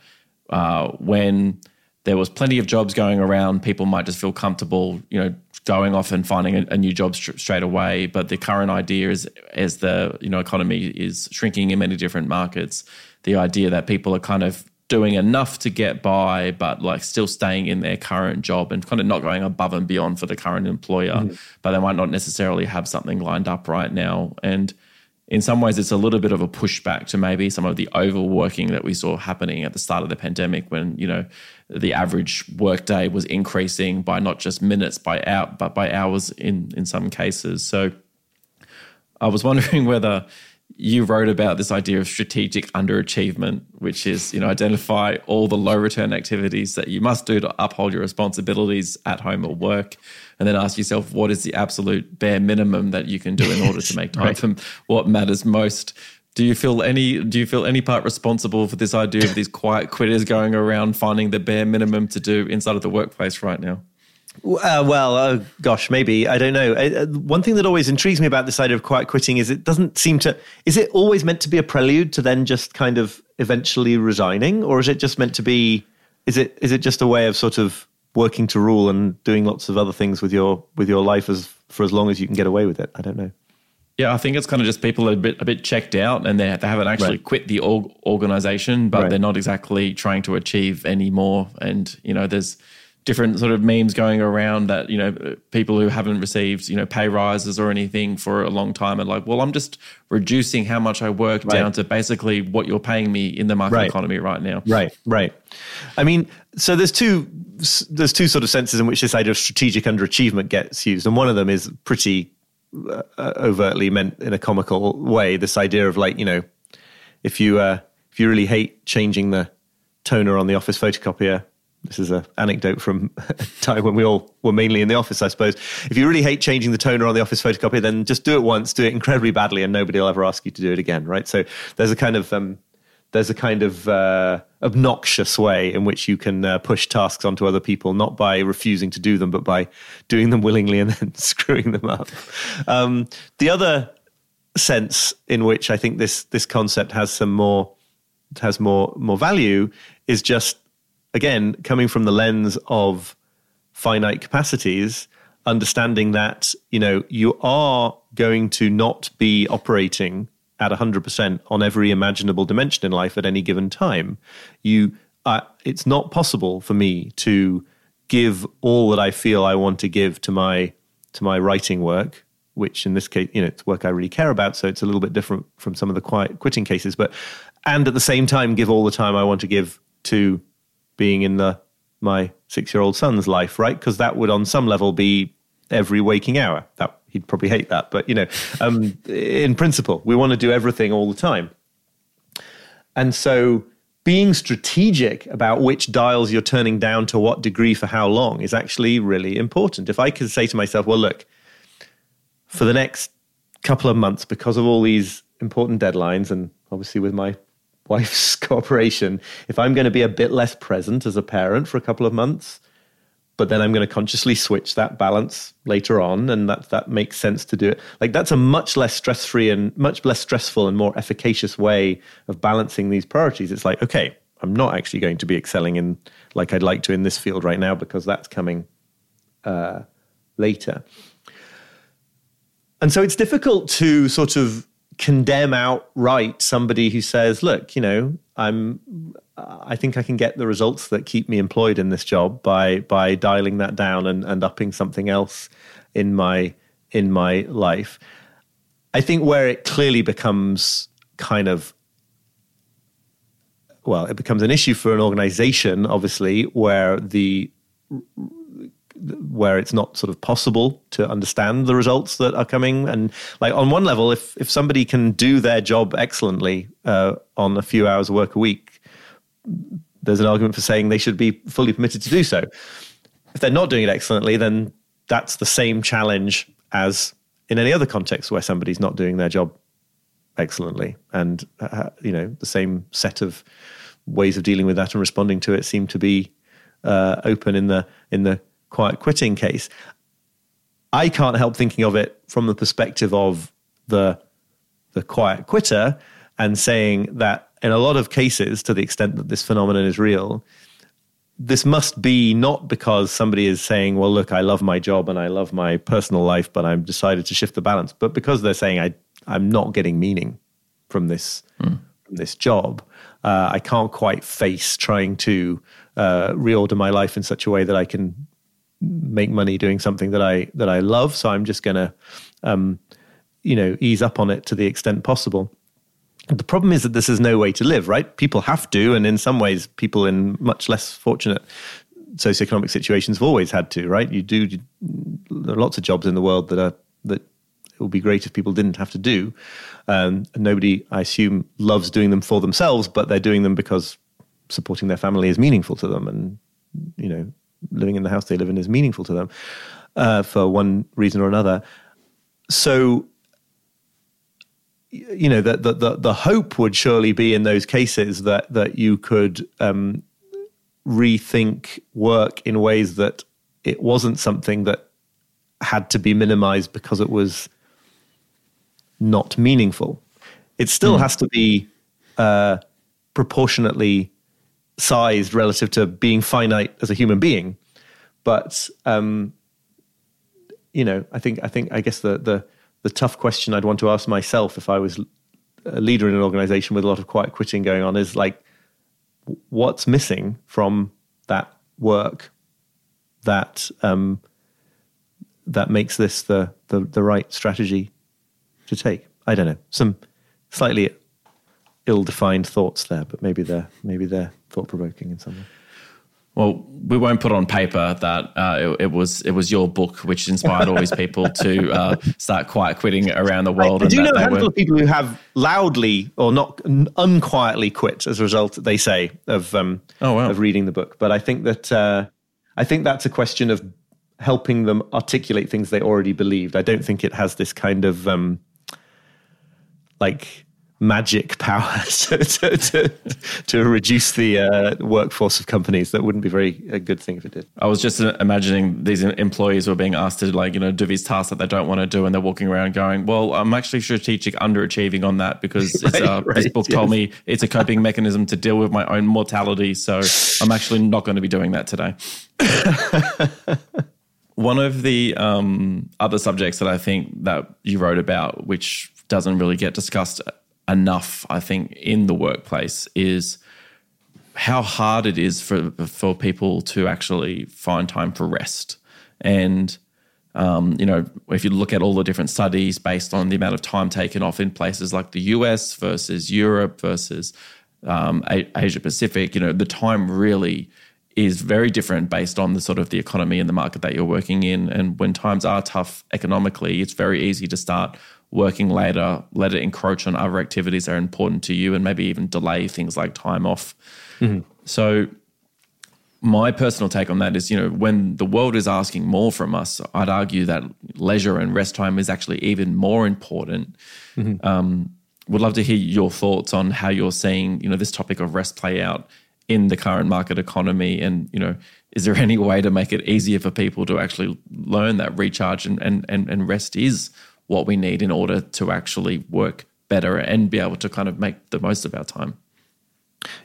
uh, when there was plenty of jobs going around, people might just feel comfortable, you know, going off and finding a, a new job st- straight away. But the current idea is, as the you know economy is shrinking in many different markets, the idea that people are kind of doing enough to get by, but like still staying in their current job and kind of not going above and beyond for the current employer. Mm. But they might not necessarily have something lined up right now. And in some ways, it's a little bit of a pushback to maybe some of the overworking that we saw happening at the start of the pandemic when, you know, the average workday was increasing by not just minutes by out, but by hours in, in some cases. So I was [laughs] wondering whether you wrote about this idea of strategic underachievement, which is, you know, identify all the low return activities that you must do to uphold your responsibilities at home or work, and then ask yourself what is the absolute bare minimum that you can do in order to [laughs] make time right. for what matters most. Do you feel any do you feel any part responsible for this idea of these quiet quitters going around finding the bare minimum to do inside of the workplace right now? Uh, well, uh, gosh, maybe I don't know. Uh, uh, one thing that always intrigues me about this idea of quiet quitting is it doesn't seem to. Is it always meant to be a prelude to then just kind of eventually resigning, or is it just meant to be? Is it is it just a way of sort of working to rule and doing lots of other things with your with your life as for as long as you can get away with it? I don't know. Yeah, I think it's kind of just people are a bit a bit checked out, and they they haven't actually Right. quit the org- organization, but Right. they're not exactly trying to achieve any more. And you know, there's different sort of memes going around that you know people who haven't received you know pay rises or anything for a long time are like, well, I'm just reducing how much I work Right. down to basically what you're paying me in the market Right. economy right now. Right, right. I mean, so there's two there's two sort of senses in which this idea of strategic underachievement gets used, and one of them is pretty uh, overtly meant in a comical way. This idea of like you know, if you uh, if you really hate changing the toner on the office photocopier. This is an anecdote from [laughs] a time when we all were mainly in the office, I suppose. If you really hate changing the toner on the office photocopier, then just do it once, do it incredibly badly, and nobody will ever ask you to do it again, right? So there's a kind of um, there's a kind of uh, obnoxious way in which you can uh, push tasks onto other people, not by refusing to do them, but by doing them willingly and [laughs] then screwing them up. Um, the other sense in which I think this this concept has some more has more more value is just again coming from the lens of finite capacities understanding that you know you are going to not be operating at 100% on every imaginable dimension in life at any given time. You uh, it's not possible for me to give all that i feel i want to give to my to my writing work which in this case you know it's work i really care about so it's a little bit different from some of the quiet quitting cases but and at the same time give all the time i want to give to being in the my six year old son's life, right? Because that would, on some level, be every waking hour. That he'd probably hate that, but you know, um, [laughs] in principle, we want to do everything all the time. And so, being strategic about which dials you're turning down to what degree for how long is actually really important. If I could say to myself, well, look, for the next couple of months, because of all these important deadlines, and obviously with my wife's [laughs] cooperation, if I'm going to be a bit less present as a parent for a couple of months, but then I'm going to consciously switch that balance later on, and that that makes sense to do it. Like that's a much less stress free and much less stressful and more efficacious way of balancing these priorities. It's like, okay, I'm not actually going to be excelling in like I'd like to in this field right now because that's coming uh, later. And so it's difficult to sort of condemn outright somebody who says, "Look, you know, I'm, I think I can get the results that keep me employed in this job by by dialing that down and, and upping something else in my in my life." I think where it clearly becomes kind of well, it becomes an issue for an organization, obviously, where the where it's not sort of possible to understand the results that are coming. And like on one level, if if somebody can do their job excellently uh, on a few hours of work a week, there's an argument for saying they should be fully permitted to do so. If they're not doing it excellently, then that's the same challenge as in any other context where somebody's not doing their job excellently, and uh, you know the same set of ways of dealing with that and responding to it seem to be uh, open in the in the quiet quitting case. I can't help thinking of it from the perspective of the the quiet quitter and saying that in a lot of cases, to the extent that this phenomenon is real, this must be not because somebody is saying, "Well, look, I love my job and I love my personal life, but I've decided to shift the balance," but because they're saying, "I I'm not getting meaning from this from this job. Uh, I can't quite face trying to uh, reorder my life in such a way that I can make money doing something that I that I love. So I'm just going to, um, you know, ease up on it to the extent possible. The problem is that this is no way to live, right? People have to, and in some ways, people in much less fortunate socioeconomic situations have always had to, right? You do. There are lots of jobs in the world that are that it would be great if people didn't have to do. Um, and nobody, I assume, loves doing them for themselves, but they're doing them because supporting their family is meaningful to them, and you know, living in the house they live in is meaningful to them uh, for one reason or another. So, you know, the, the the the hope would surely be in those cases that that you could um, rethink work in ways that it wasn't something that had to be minimized because it was not meaningful. It still has to be uh, proportionately sized relative to being finite as a human being. But um, you know, I think I think I guess the the the tough question I'd want to ask myself if I was a leader in an organization with a lot of quiet quitting going on is like, what's missing from that work that um, that makes this the, the the right strategy to take? I don't know. Some slightly ill-defined thoughts there, but maybe they're maybe they're thought-provoking in some way. Well, we won't put on paper that uh, it, it, was it was your book which inspired all these people to uh, start quiet quitting around the world. I, I do know a they handful were- of people who have loudly or not unquietly quit as a result, they say, of um, Oh, wow. of reading the book. But I think that uh, I think that's a question of helping them articulate things they already believed. I don't think it has this kind of um, like magic power [laughs] to, to, to, to reduce the uh, workforce of companies. That wouldn't be very a good thing if it did. I was just uh, imagining these employees were being asked to like you know do these tasks that they don't want to do, and they're walking around going, "Well, I'm actually strategic underachieving on that because [laughs] it's, Right, uh, this right, book told me it's a coping mechanism to deal with my own mortality, so I'm actually not going to be doing that today." [laughs] One of the um, other subjects that I think that you wrote about, which doesn't really get discussed enough, I think, in the workplace, is how hard it is for for people to actually find time for rest. And um, you know, if you look at all the different studies based on the amount of time taken off in places like the US versus Europe versus um, Asia Pacific, you know, the time really is very different based on the sort of the economy and the market that you're working in. And when times are tough economically, it's very easy to start working later, let it encroach on other activities that are important to you, and maybe even delay things like time off. So my personal take on that is, you know, when the world is asking more from us, I'd argue that leisure and rest time is actually even more important. Um, would love to hear your thoughts on how you're seeing, you know, this topic of rest play out in the current market economy, and you know, is there any way to make it easier for people to actually learn that recharge and and and, and rest is what we need in order to actually work better and be able to kind of make the most of our time.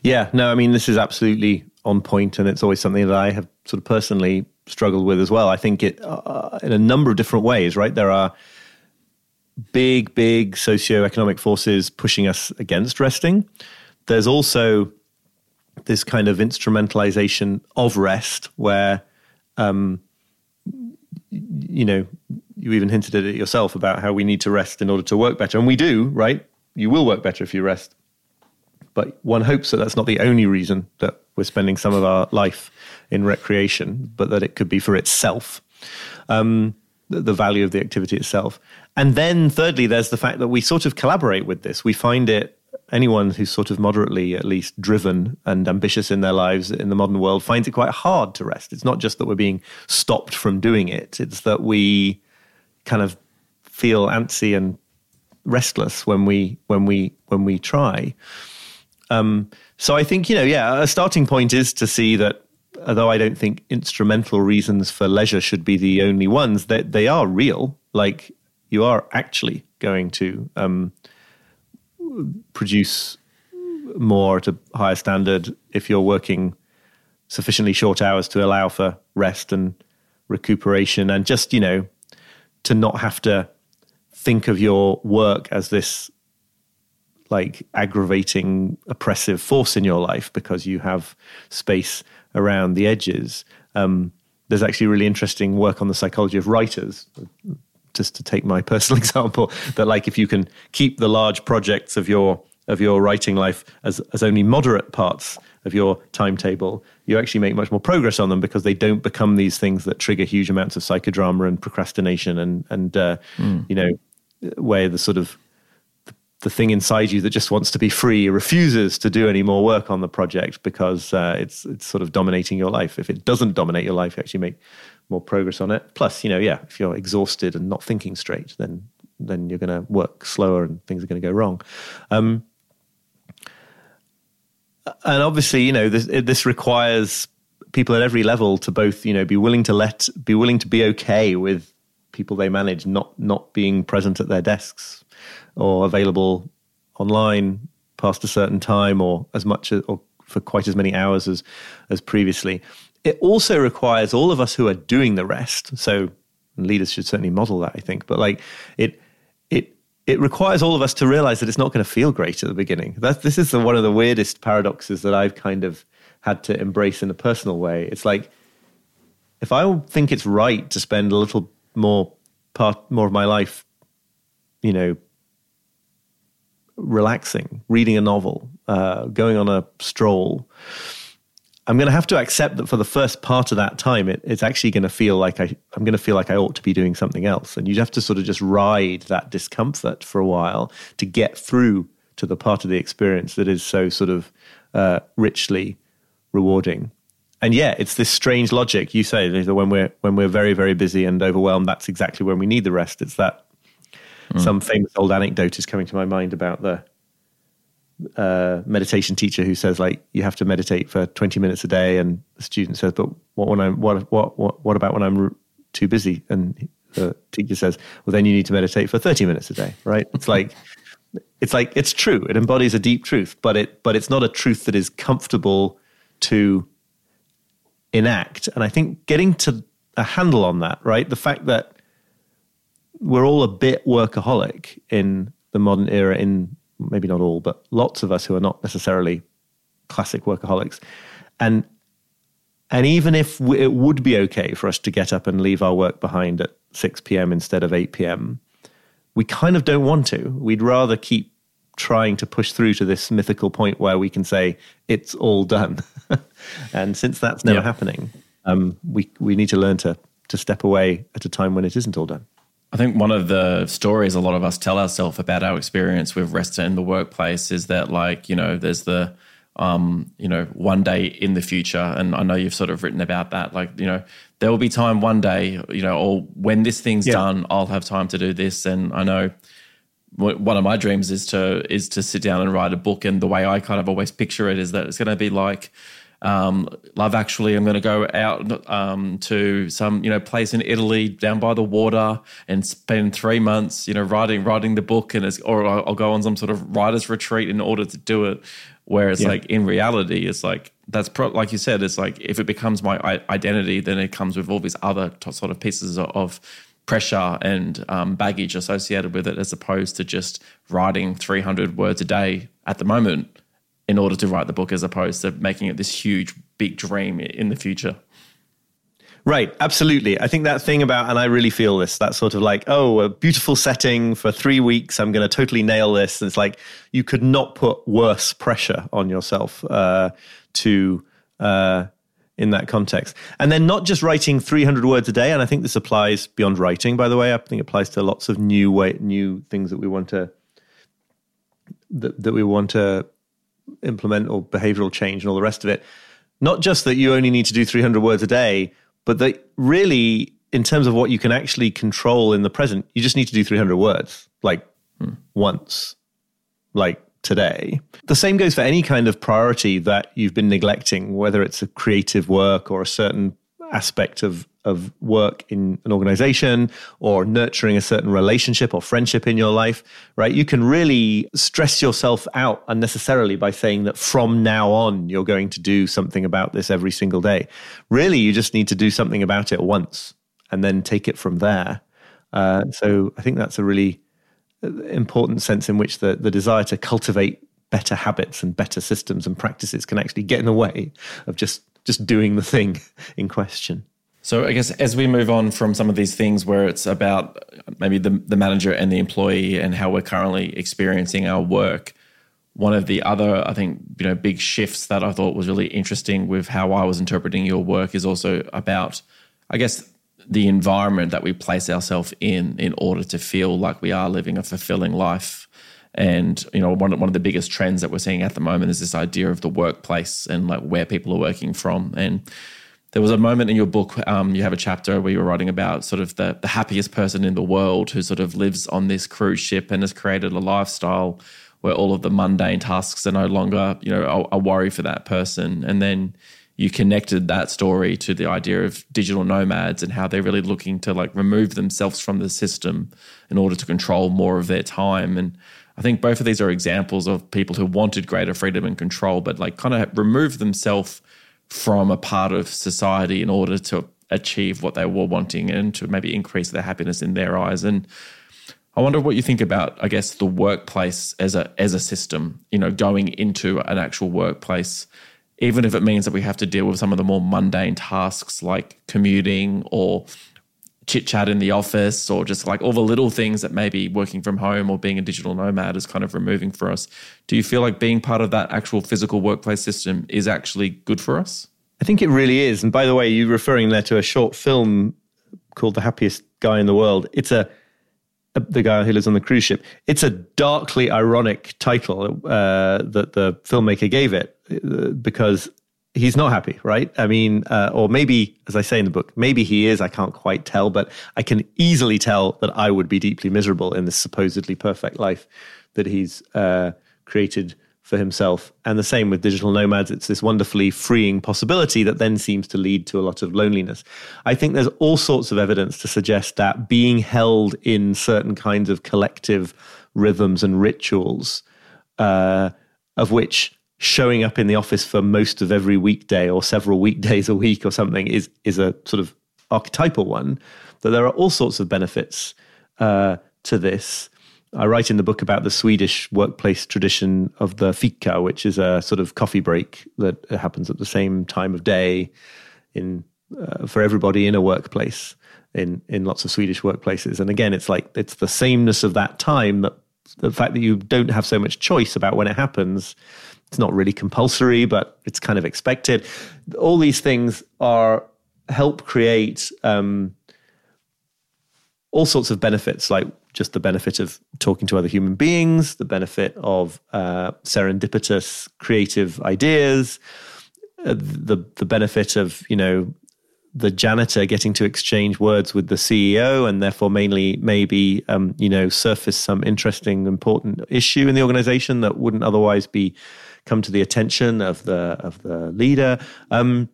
Yeah, no, I mean, this is absolutely on point, and it's always something that I have sort of personally struggled with as well. I think it uh, in a number of different ways, right? There are big, big socioeconomic forces pushing us against resting. There's also this kind of instrumentalization of rest where, um, you know, you even hinted at it yourself about how we need to rest in order to work better. And we do, right? You will work better if you rest but one hopes that that's not the only reason that we're spending some of our life in recreation, but that it could be for itself, um, the, the value of the activity itself. And then, thirdly, there's the fact that we sort of collaborate with this. We find it, anyone who's sort of moderately, at least, driven and ambitious in their lives in the modern world finds it quite hard to rest. It's not just that we're being stopped from doing it, it's that we kind of feel antsy and restless when we when we when we try. Um, so I think you know, yeah, a starting point is to see that although I don't think instrumental reasons for leisure should be the only ones, that they, are real. Like you are actually going to um, produce more at a higher standard if you're working sufficiently short hours to allow for rest and recuperation, and just you know to not have to think of your work as this like aggravating oppressive force in your life because you have space around the edges. Um, there's actually really interesting work on the psychology of writers just to take my [laughs] personal example that like if you can keep the large projects of your of your writing life as as only moderate parts of your timetable you actually make much more progress on them because they don't become these things that trigger huge amounts of psychodrama and procrastination and and uh, you know where the sort of the thing inside you that just wants to be free refuses to do any more work on the project because uh, it's it's sort of dominating your life. If it doesn't dominate your life, you actually make more progress on it. Plus, you know, yeah, if you're exhausted and not thinking straight, then then you're going to work slower and things are going to go wrong. Um, and obviously, you know, this this requires people at every level to both, you know, be willing to let, be willing to be okay with people they manage not not being present at their desks or available online past a certain time or as much as, or for quite as many hours as as previously. It also requires all of us who are doing the rest. So leaders should certainly model that, I think. But like it it requires all of us to realize that it's not going to feel great at the beginning. This is the, one of the weirdest paradoxes that I've kind of had to embrace in a personal way. It's like if I think it's right to spend a little more part more of my life, you know, relaxing, reading a novel, uh, going on a stroll, I'm going to have to accept that for the first part of that time, it, it's actually going to feel like I, I'm going to feel like I ought to be doing something else. And you'd have to sort of just ride that discomfort for a while to get through to the part of the experience that is so sort of uh, richly rewarding. And yeah, it's this strange logic you say that when we're when we're very very busy and overwhelmed, that's exactly when we need the rest. It's that mm. some famous old anecdote is coming to my mind about the uh, meditation teacher who says like you have to meditate for 20 minutes a day. And the student says but what when i'm what what what, what about when i'm too busy? And the teacher says well then you need to meditate for 30 minutes a day right? It's like [laughs] it's like it's true. It embodies a deep truth but it but it's not a truth that is comfortable to enact. And i think getting to a handle on that right? The fact that we're all a bit workaholic in the modern era in maybe not all, but lots of us who are not necessarily classic workaholics. And and even if it would be okay for us to get up and leave our work behind at 6 p.m. instead of 8 p.m., we kind of don't want to. We'd rather keep trying to push through to this mythical point where we can say it's all done. [laughs] and since that's never yeah. happening, um, we we need to learn to to step away at a time when it isn't all done. I think one of the stories a lot of us tell ourselves about our experience with rest in the workplace is that, like, you know, there's the, um, you know, one day in the future. And I know you've sort of written about that. Like, you know, there will be time one day, you know, or when this thing's yeah. done, I'll have time to do this. And I know one of my dreams is to is to sit down and write a book. And the way I kind of always picture it is that it's going to be like, um, Love Actually, I'm going to go out um, to some you know place in Italy down by the water and spend three months you know writing writing the book and it's, or I'll go on some sort of writer's retreat in order to do it. Whereas yeah. like in reality, it's like that's pro- like you said, it's like if it becomes my identity, then it comes with all these other t- sort of pieces of pressure and um, baggage associated with it, as opposed to just writing 300 words a day at the moment in order to write the book as opposed to making it this huge big dream in the future Right, absolutely. I think that thing about, and I really feel this, that sort of like, oh, a beautiful setting for three weeks, I'm going to totally nail this. And it's like, you could not put worse pressure on yourself uh, to, uh, in that context. And then not just writing 300 words a day, and I think this applies beyond writing, by the way. I think it applies to lots of new way, new things that we want to, that, that we want to implement or behavioral change and all the rest of it. Not just that you only need to do 300 words a day, but that really, in terms of what you can actually control in the present, you just need to do 300 words, like hmm. once, like today. The same goes for any kind of priority that you've been neglecting, whether it's a creative work or a certain aspect of of work in an organization or nurturing a certain relationship or friendship in your life, right? You can really stress yourself out unnecessarily by saying that from now on, you're going to do something about this every single day. Really, you just need to do something about it once and then take it from there. Uh, so I think that's a really uh, important sense in which the, the desire to cultivate better habits and better systems and practices can actually get in the way of just just doing the thing [laughs] in question. So I guess as we move on from some of these things where it's about maybe the, the manager and the employee and how we're currently experiencing our work, one of the other, I think, you know, big shifts that I thought was really interesting with how I was interpreting your work is also about, I guess, the environment that we place ourselves in in order to feel like we are living a fulfilling life. And you know, one one of the biggest trends that we're seeing at the moment is this idea of the workplace and like where people are working from. And there was a moment in your book, um, you have a chapter where you were writing about sort of the, the happiest person in the world who sort of lives on this cruise ship and has created a lifestyle where all of the mundane tasks are no longer, you know, a, a worry for that person. And then you connected that story to the idea of digital nomads and how they're really looking to like remove themselves from the system in order to control more of their time. And I think both of these are examples of people who wanted greater freedom and control, but like kind of removed themselves from a part of society in order to achieve what they were wanting and to maybe increase their happiness in their eyes. And I wonder what you think about, I guess, the workplace as a as a system. You know, going into an actual workplace, even if it means that we have to deal with some of the more mundane tasks like commuting or chit chat in the office or just like all the little things that maybe working from home or being a digital nomad is kind of removing for us. Do you feel like being part of that actual physical workplace system is actually good for us? I think it really is. And by the way, you're referring there to a short film called The Happiest Guy in the World. It's a, the guy who lives on the cruise ship. It's a darkly ironic title uh, that the filmmaker gave it uh, because he's not happy, right? I mean, uh, or maybe, as I say in the book, maybe he is. I can't quite tell, but I can easily tell that I would be deeply miserable in this supposedly perfect life that he's uh, created for himself. And the same with digital nomads. It's this wonderfully freeing possibility that then seems to lead to a lot of loneliness. I think there's all sorts of evidence to suggest that being held in certain kinds of collective rhythms and rituals, uh, of which showing up in the office for most of every weekday or several weekdays a week or something is is a sort of archetypal one. That there are all sorts of benefits uh, to this. I write in the book about the Swedish workplace tradition of the fika, which is a sort of coffee break that happens at the same time of day in uh, for everybody in a workplace in in lots of Swedish workplaces. And again, it's like it's the sameness of that time that the fact that you don't have so much choice about when it happens it's not really compulsory, but it's kind of expected. All these things are help create um, all sorts of benefits, like just the benefit of talking to other human beings, the benefit of uh, serendipitous creative ideas, uh, the the benefit of you know the janitor getting to exchange words with the CEO and therefore mainly maybe um, you know surface some interesting important issue in the organization that wouldn't otherwise be come to the attention of the of the leader. Um,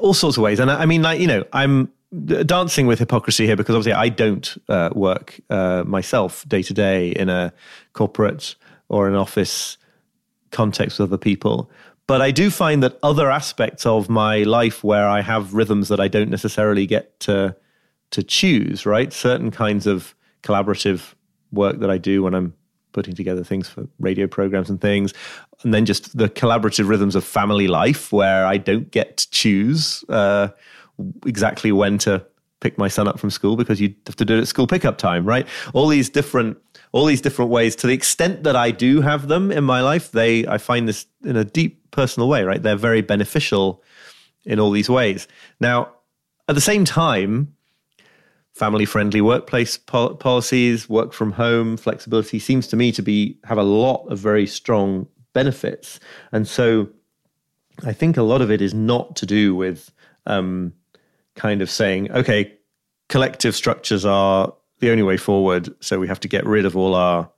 all sorts of ways, and I, I mean, like you know, I'm dancing with hypocrisy here because obviously I don't uh, work uh, myself day to day in a corporate or an office context with other people. But I do find that other aspects of my life where I have rhythms that I don't necessarily get to to choose, right? Certain kinds of collaborative work that I do when I'm putting together things for radio programs and things. And then just the collaborative rhythms of family life where I don't get to choose uh, exactly when to pick my son up from school because you have to do it at school pickup time, right? All these different all these different ways to the extent that I do have them in my life, they I find this in a deep personal way, right? They're very beneficial in all these ways. Now, at the same time, family friendly workplace pol- policies, work from home, flexibility seems to me to be have a lot of very strong benefits. And so I think a lot of it is not to do with um, kind of saying, okay, collective structures are the only way forward. So we have to get rid of all our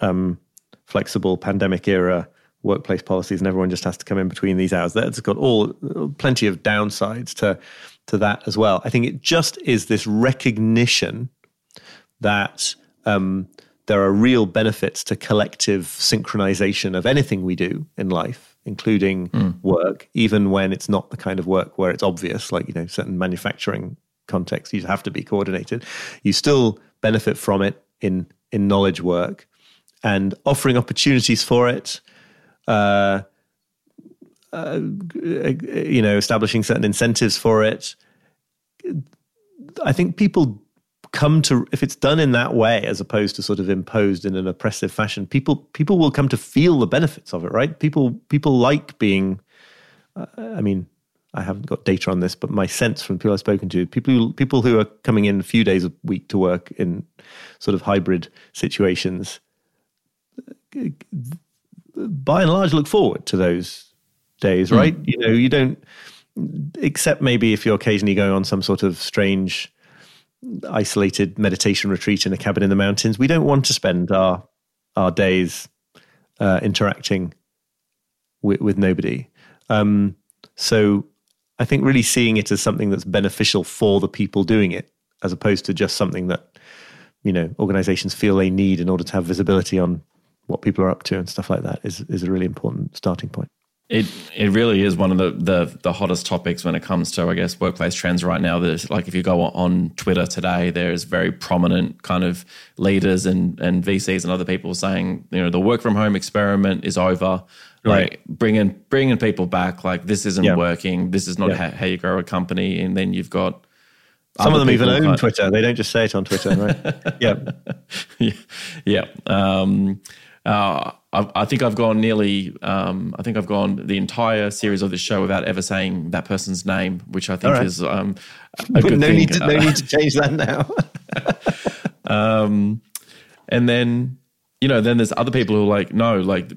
um, flexible pandemic era workplace policies and everyone just has to come in between these hours. That's got all plenty of downsides to to that as well. I think it just is this recognition that um, there are real benefits to collective synchronization of anything we do in life, including mm. work, even when it's not the kind of work where it's obvious, like you know, certain manufacturing contexts, you have to be coordinated. You still benefit from it in in knowledge work and offering opportunities for it. Uh, uh, you know, establishing certain incentives for it. I think people come to if it's done in that way as opposed to sort of imposed in an oppressive fashion people people will come to feel the benefits of it right people people like being uh, i mean i haven't got data on this but my sense from people i've spoken to people who, people who are coming in a few days a week to work in sort of hybrid situations by and large look forward to those days, hmm. right? Mm. You know, you don't, except maybe if you're occasionally going on some sort of strange, isolated meditation retreat in a cabin in the mountains. We don't want to spend our our days uh, interacting with, with nobody. Um, So I think really seeing it as something that's beneficial for the people doing it, as opposed to just something that you know organizations feel they need in order to have visibility on what people are up to and stuff like that is is a really important starting point. It it really is one of the, the the hottest topics when it comes to I guess workplace trends right now. There's like if you go on Twitter today, there's very prominent kind of leaders and and VCs and other people saying you know the work from home experiment is over. Like bringing bringing people back. Like this isn't Yeah. working. This is not Yeah. how, how you grow a company. And then you've got Some other of them even own Twitter. They don't just say it on Twitter, right? [laughs] yeah. yeah, yeah. Um, uh, I, I think I've gone nearly. Um, I think I've gone the entire series of this show without ever saying that person's name, which I think right. is um, a good no thing. need to no need to [laughs] change that now. Um, and then you know, then there's other people who are like, no, like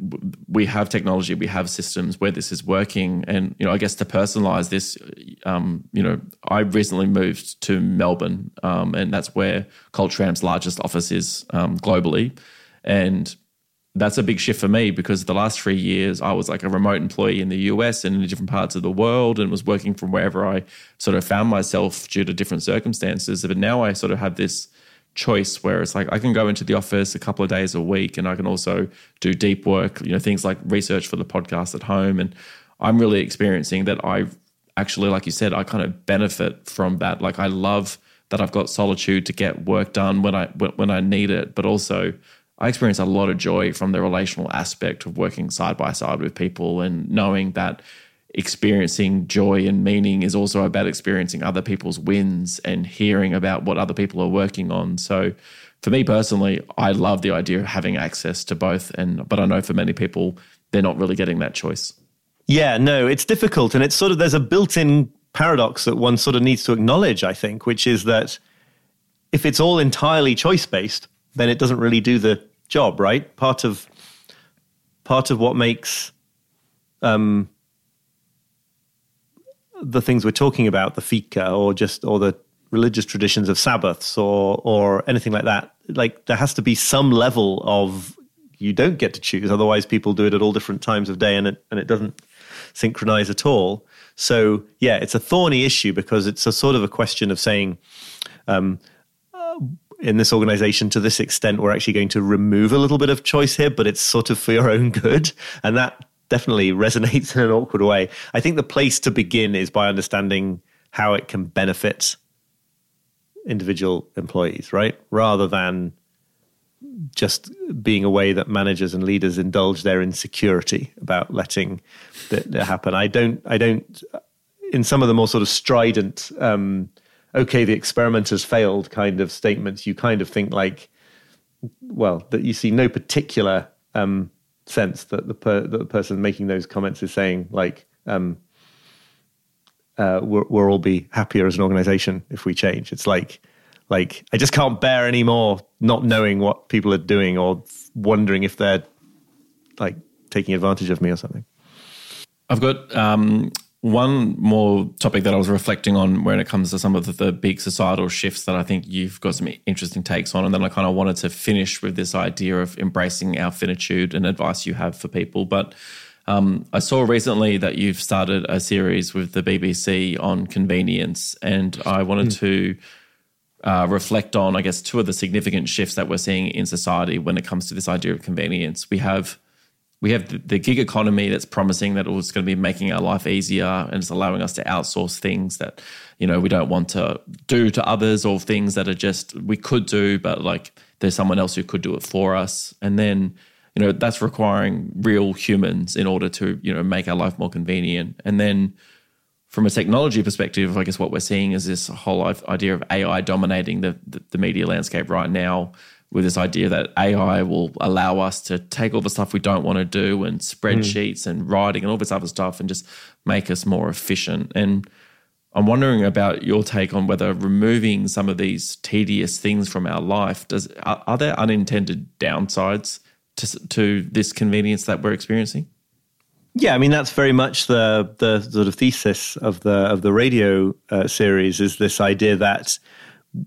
we have technology, we have systems where this is working, and you know, I guess to personalize this, um, you know, I recently moved to Melbourne, um, and that's where Culture Amp's largest office is um, globally, and that's a big shift for me because the last three years I was like a remote employee in the US and in different parts of the world and was working from wherever I sort of found myself due to different circumstances. But now I sort of have this choice where it's like I can go into the office a couple of days a week and I can also do deep work, you know, things like research for the podcast at home. And I'm really experiencing that I actually, like you said, I kind of benefit from that. Like I love that I've got solitude to get work done when I when I need it, but also I experience a lot of joy from the relational aspect of working side by side with people and knowing that experiencing joy and meaning is also about experiencing other people's wins and hearing about what other people are working on. So for me personally, I love the idea of having access to both and but I know for many people they're not really getting that choice. Yeah, no, it's difficult. And it's sort of, there's a built in paradox that one sort of needs to acknowledge, I think, which is that if it's all entirely choice based, then it doesn't really do the job, right? Part of, part of what makes um, the things we're talking about, the fika or just, or the religious traditions of Sabbaths or, or anything like that, like there has to be some level of you don't get to choose. Otherwise, people do it at all different times of day, and it and it doesn't synchronize at all. So yeah, it's a thorny issue because it's a sort of a question of saying, um, in this organization, to this extent, we're actually going to remove a little bit of choice here, but it's sort of for your own good, and that definitely [laughs] resonates in an awkward way. I think the place to begin is by understanding how it can benefit individual employees, right, rather than just being a way that managers and leaders indulge their insecurity about letting that happen. I don't. I don't. In some of the more sort of strident, um, okay, the experiment has failed kind of statements, you kind of think like, well, that you see no particular um, sense that the per, that the person making those comments is saying like. Um, uh, we'll, we'll all be happier as an organization if we change. It's like, like I just can't bear anymore not knowing what people are doing or wondering if they're like taking advantage of me or something. I've got um, one more topic that I was reflecting on when it comes to some of the, the big societal shifts that I think you've got some interesting takes on. And then I kind of wanted to finish with this idea of embracing our finitude and advice you have for people. But um, I saw recently that you've started a series with the BBC on convenience, and I wanted to uh, reflect on, I guess, two of the significant shifts that we're seeing in society when it comes to this idea of convenience. We have we have the, gig economy that's promising that it's going to be making our life easier and it's allowing us to outsource things that you know we don't want to do to others or things that are just we could do but like there's someone else who could do it for us. And then you know that's requiring real humans in order to you know make our life more convenient. And then from a technology perspective, I guess what we're seeing is this whole idea of AI dominating the, the, the media landscape right now, with this idea that AI will allow us to take all the stuff we don't want to do and spreadsheets and writing and all this other stuff and just make us more efficient. And I'm wondering about your take on whether removing some of these tedious things from our life does are, are there unintended downsides to, to this convenience that we're experiencing? Yeah, I mean that's very much the the sort of thesis of the of the radio uh, series is this idea that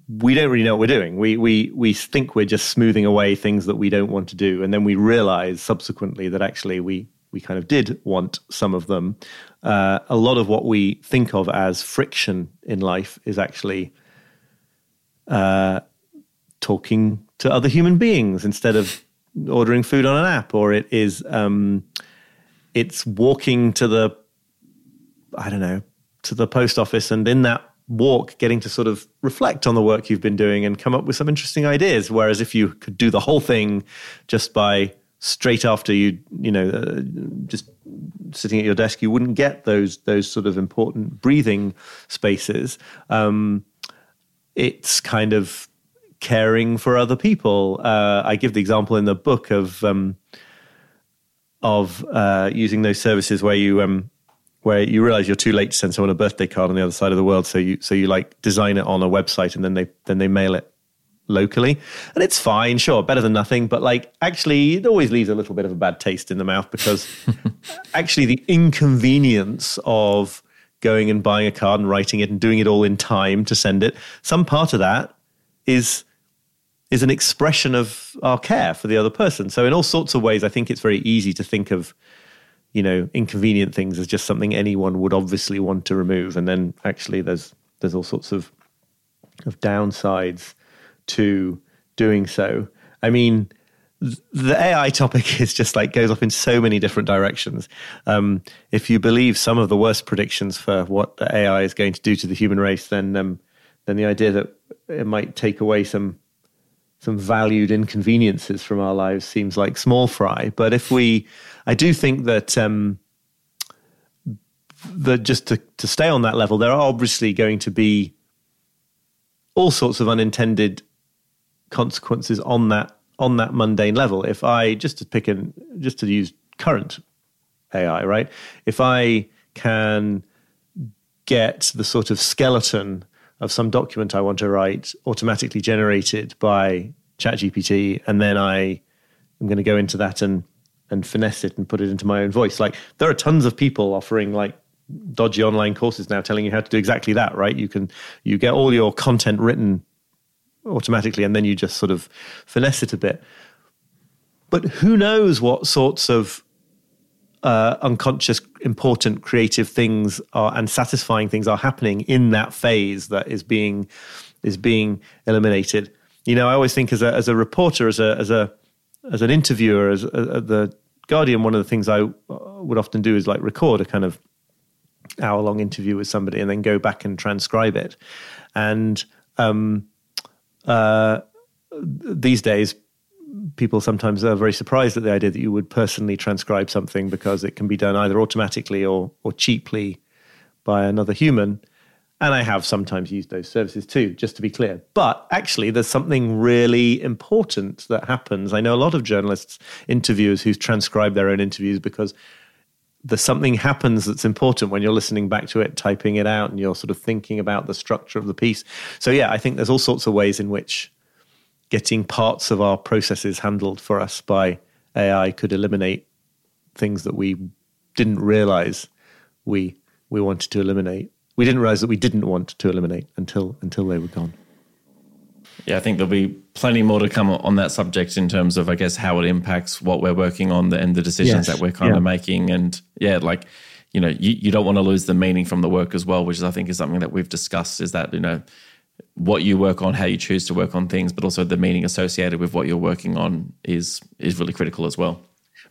we don't really know what we're doing. We we we think we're just smoothing away things that we don't want to do, and then we realize subsequently that actually we we kind of did want some of them. uh, a lot of what we think of as friction in life is actually uh, talking to other human beings instead of ordering food on an app, or it is um, it's walking to the I don't know to the post office, and in that walk, getting to sort of reflect on the work you've been doing and come up with some interesting ideas. Whereas if you could do the whole thing just by straight after you, you know, uh, just sitting at your desk, you wouldn't get those those sort of important breathing spaces. Um, it's kind of caring for other people. Uh, I give the example in the book of um, of uh, using those services where you um, where you realize you're too late to send someone a birthday card on the other side of the world, so you so you like design it on a website and then they then they mail it locally, and it's fine, sure, better than nothing. But like, actually, it always leaves a little bit of a bad taste in the mouth because [laughs] actually, the inconvenience of going and buying a card and writing it and doing it all in time to send it, some part of that is is an expression of our care for the other person. So in all sorts of ways, I think it's very easy to think of you know inconvenient things as just something anyone would obviously want to remove, and then actually there's there's all sorts of of downsides to doing so. I mean, the AI topic [laughs] is just like goes off in so many different directions. Um, if you believe some of the worst predictions for what the AI is going to do to the human race, then um, then the idea that it might take away some some valued inconveniences from our lives seems like small fry. But if we, I do think that um, that just to to stay on that level, there are obviously going to be all sorts of unintended consequences on that on that mundane level. If I just to pick and just to use current AI, right? If I can get the sort of skeleton of some document I want to write automatically generated by ChatGPT, and then I am going to go into that and and finesse it and put it into my own voice. Like there are tons of people offering like dodgy online courses now telling you how to do exactly that, right? You can you get all your content written automatically and then you just sort of finesse it a bit. But who knows what sorts of uh, unconscious, important, creative things are and satisfying things are happening in that phase that is being is being eliminated. You know, I always think as a as a reporter, as a as a as an interviewer, as a, a, the Guardian, one of the things I would often do is like record a kind of hour long interview with somebody and then go back and transcribe it. And um, uh, these days, people sometimes are very surprised at the idea that you would personally transcribe something because it can be done either automatically or or cheaply by another human. And I have sometimes used those services too, just to be clear. But actually, there's something really important that happens. I know a lot of journalists, interviewers who transcribe their own interviews because there's something happens that's important when you're listening back to it, typing it out, and you're sort of thinking about the structure of the piece. So, yeah, I think there's all sorts of ways in which getting parts of our processes handled for us by AI could eliminate things that we didn't realize we we wanted to eliminate. We didn't realize that we didn't want to eliminate until until they were gone. Yeah, I think there'll be plenty more to come on that subject in terms of, I guess, how it impacts what we're working on and the decisions Yes, that we're kind yeah. of making. And yeah, like, you know, you, you don't want to lose the meaning from the work as well, which is, I think, is something that we've discussed is that, you know, what you work on, how you choose to work on things, but also the meaning associated with what you're working on is is really critical as well.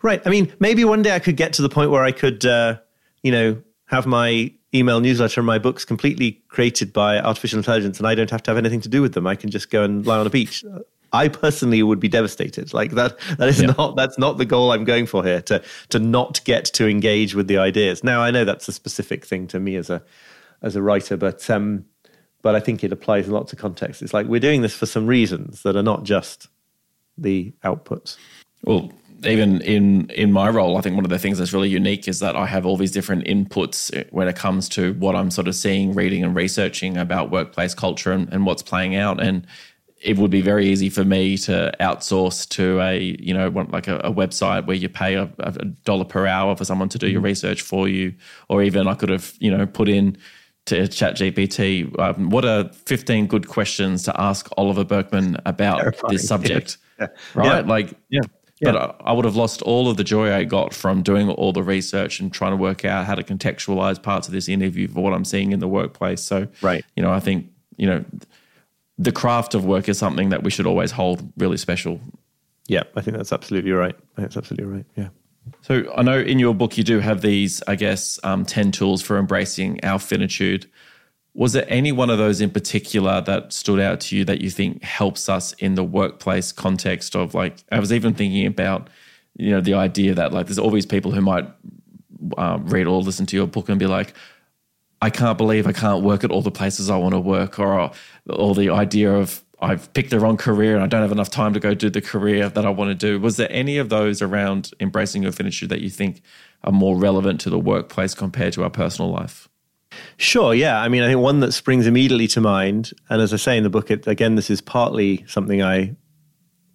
Right. I mean, maybe one day I could get to the point where I could, uh, you know, have my email newsletter and my books completely created by artificial intelligence, and I don't have to have anything to do with them. I can just go and lie on a beach. I personally would be devastated. Like that. That is Yeah. not. That's not the goal I'm going for here. To to not get to engage with the ideas. Now I know that's a specific thing to me as a as a writer, but um, but I think it applies in lots of contexts. It's like we're doing this for some reasons that are not just the outputs. Well, even in in my role, I think one of the things that's really unique is that I have all these different inputs when it comes to what I'm sort of seeing, reading, and researching about workplace culture and, and what's playing out. And it would be very easy for me to outsource to a you know like a, a website where you pay a, a dollar per hour for someone to do your research for you, or even I could have you know put in to ChatGPT um, what are 15 good questions to ask Oliver Burkeman about Terrifying. this subject, [laughs] Yeah. right? Yeah. Like Yeah. But I, I would have lost all of the joy I got from doing all the research and trying to work out how to contextualize parts of this interview for what I'm seeing in the workplace. So, Right. you know, I think, you know, the craft of work is something that we should always hold really special. Yeah, I think that's absolutely right. I think that's absolutely right. Yeah. So I know in your book you do have these, I guess, um, 10 tools for embracing our finitude. Was there any one of those in particular that stood out to you that you think helps us in the workplace context of like, I was even thinking about, you know, the idea that like there's all these people who might uh, read or listen to your book and be like, I can't believe I can't work at all the places I want to work, or or the idea of I've picked the wrong career and I don't have enough time to go do the career that I want to do. Was there any of those around embracing your finitude that you think are more relevant to the workplace compared to our personal life? Sure, yeah. I mean, I think one that springs immediately to mind, and as I say in the book, it, again, this is partly something I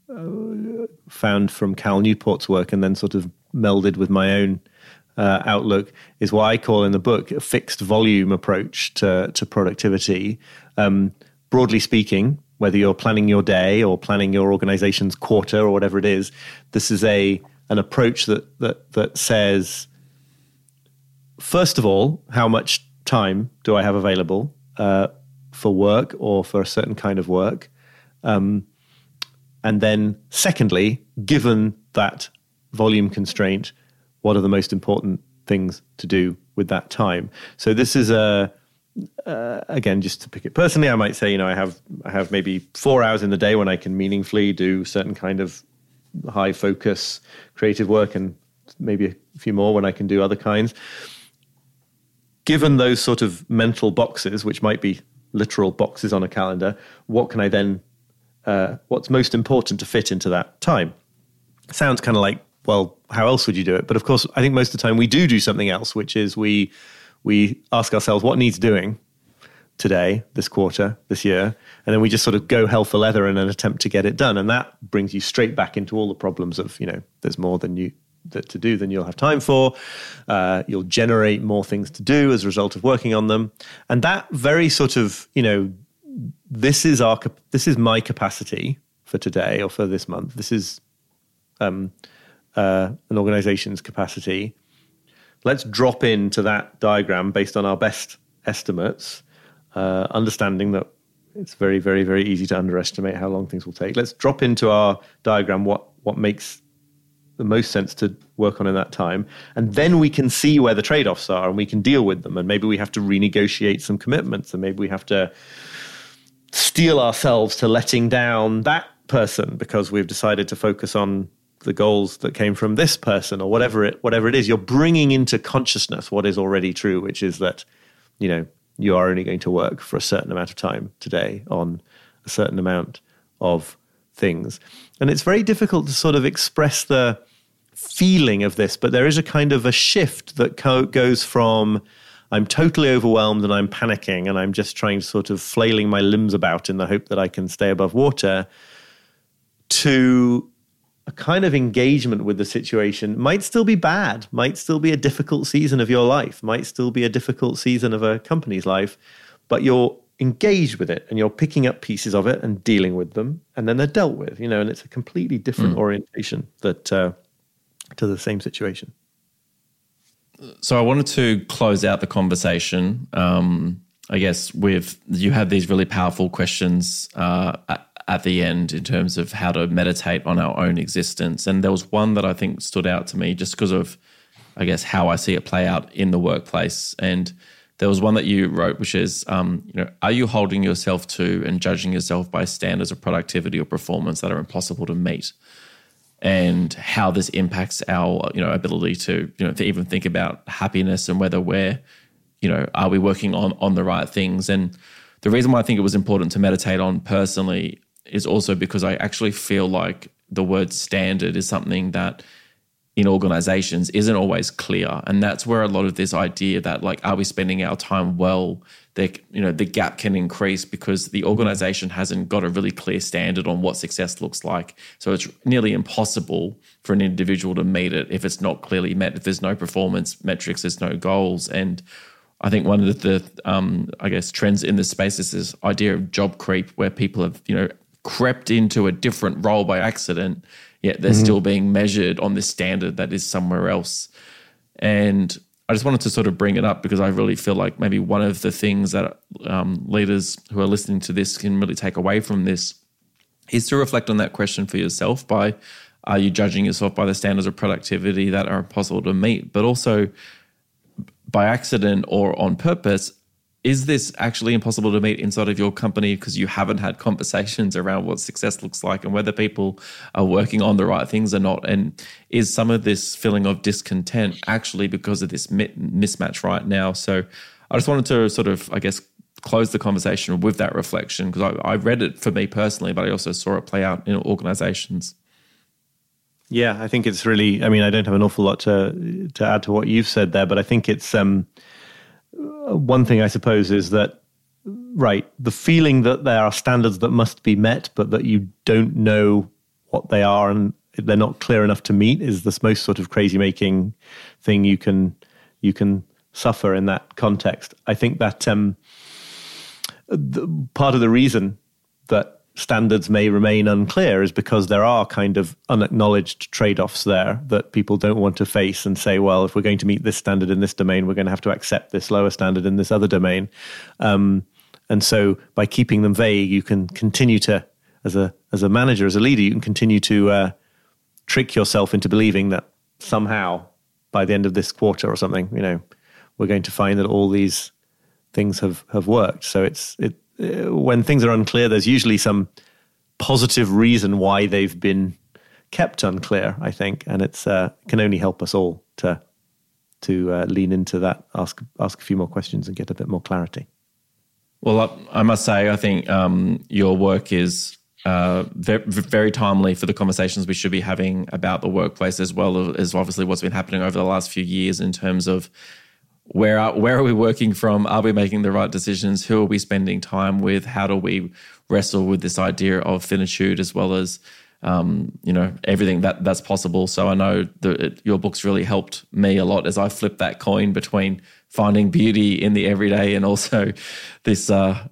uh, found from Cal Newport's work and then sort of melded with my own uh, outlook, is what I call in the book a fixed volume approach to, to productivity. Um, broadly speaking, whether you're planning your day or planning your organization's quarter or whatever it is, this is a an approach that that that says first of all, how much time do I have available uh, for work or for a certain kind of work? Um, and then, secondly, given that volume constraint, what are the most important things to do with that time? So this is a uh, again, just to pick it personally, I might say, you know, I have I have maybe four hours in the day when I can meaningfully do certain kind of high focus creative work, and maybe a few more when I can do other kinds given those sort of mental boxes, which might be literal boxes on a calendar, what can I then, uh, what's most important to fit into that time? Sounds kind of like, well, how else would you do it? But of course, I think most of the time we do do something else, which is we we ask ourselves what needs doing today, this quarter, this year, and then we just sort of go hell for leather in an attempt to get it done, and that brings you straight back into all the problems of you know there's more than you that to do than you'll have time for. Uh, you'll generate more things to do as a result of working on them, and that very sort of you know this is our this is my capacity for today or for this month. This is um, uh, an organization's capacity. Let's drop into that diagram based on our best estimates, uh, understanding that it's very, very, very easy to underestimate how long things will take. Let's drop into our diagram what what makes the most sense to work on in that time. And then we can see where the trade offs are and we can deal with them. And maybe we have to renegotiate some commitments and maybe we have to steel ourselves to letting down that person because we've decided to focus on the goals that came from this person or whatever it whatever it is you're bringing into consciousness what is already true which is that you know you are only going to work for a certain amount of time today on a certain amount of things. And it's very difficult to sort of express the feeling of this but there is a kind of a shift that co- goes from I'm totally overwhelmed and I'm panicking and I'm just trying to sort of flailing my limbs about in the hope that I can stay above water to a kind of engagement with the situation. Might still be bad, might still be a difficult season of your life, might still be a difficult season of a company's life, but you're engaged with it and you're picking up pieces of it and dealing with them, and then they're dealt with, you know, and it's a completely different orientation that uh, to the same situation. So I wanted to close out the conversation. Um, I guess with you have these really powerful questions uh, at, at the end in terms of how to meditate on our own existence, and there was one that I think stood out to me just because of, I guess, how I see it play out in the workplace. And there was one that you wrote, which is, um, you know, are you holding yourself to and judging yourself by standards of productivity or performance that are impossible to meet? and how this impacts our you know ability to you know to even think about happiness and whether we're you know are we working on on the right things and the reason why I think it was important to meditate on personally is also because I actually feel like the word standard is something that in organizations isn't always clear. And that's where a lot of this idea that like are we spending our time well? You know the gap can increase because the organization hasn't got a really clear standard on what success looks like. So it's nearly impossible for an individual to meet it if it's not clearly met if there's no performance metrics there's no goals. And I think one of the, um, I guess, trends in this space is this idea of job creep, where people have, you know, crept into a different role by accident, yet they're still being measured on this standard that is somewhere else. And I just wanted to sort of bring it up because I really feel like maybe one of the things that um, leaders who are listening to this can really take away from this is to reflect on that question for yourself by are you judging yourself by the standards of productivity that are impossible to meet, but also by accident or on purpose, is this actually impossible to meet inside of your company because you haven't had conversations around what success looks like and whether people are working on the right things or not? And is some of this feeling of discontent actually because of this mismatch right now? So I just wanted to sort of, I guess, close the conversation with that reflection because I, I read it for me personally, but I also saw it play out in organizations. Yeah, I think it's really. I mean, I don't have an awful lot to to add to what you've said there, but I think it's um, one thing I suppose is that right the feeling that there are standards that must be met, but that you don't know what they are and they're not clear enough to meet is the most sort of crazy making thing you can you can suffer in that context. I think that um, the, part of the reason that standards may remain unclear is because there are kind of unacknowledged trade offs there that people don't want to face and say, well, if we're going to meet this standard in this domain, we're going to have to accept this lower standard in this other domain. Um, and so by keeping them vague, you can continue to, as a, as a manager, as a leader, you can continue to uh, trick yourself into believing that somehow by the end of this quarter or something, you know, we're going to find that all these things have, have worked. So it's, it, uh, when things are unclear, there's usually some positive reason why they've been kept unclear. I think, and it's uh, can only help us all to to uh, lean into that, ask ask a few more questions, and get a bit more clarity. Well, I, I must say, I think um, your work is uh, very, very timely for the conversations we should be having about the workplace, as well as obviously what's been happening over the last few years in terms of where are where are we working from? Are we making the right decisions? Who are we spending time with? How do we wrestle with this idea of finitude as well as um, you know everything that that's possible? So I know that your books really helped me a lot as I flipped that coin between finding beauty in the everyday and also this uh,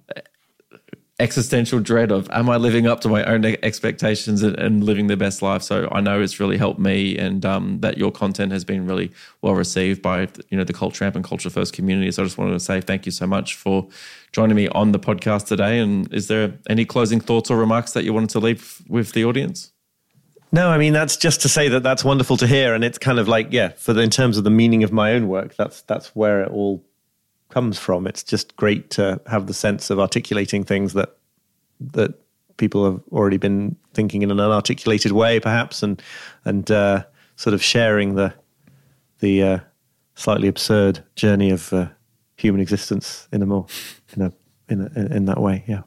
existential dread of am I living up to my own expectations and, and, living the best life. So I know it's really helped me, and um, that your content has been really well received by you know the Culture Amp and Culture First community. So I just wanted to say thank you so much for joining me on the podcast today. And is there any closing thoughts or remarks that you wanted to leave with the audience? No, I mean that's just to say that that's wonderful to hear, and it's kind of like yeah, for the, in terms of the meaning of my own work, that's that's where it all comes from. It's just great to have the sense of articulating things that that people have already been thinking in an unarticulated way, perhaps, and and uh, sort of sharing the the uh, slightly absurd journey of uh, human existence in a more in a in a, in that way. Yeah.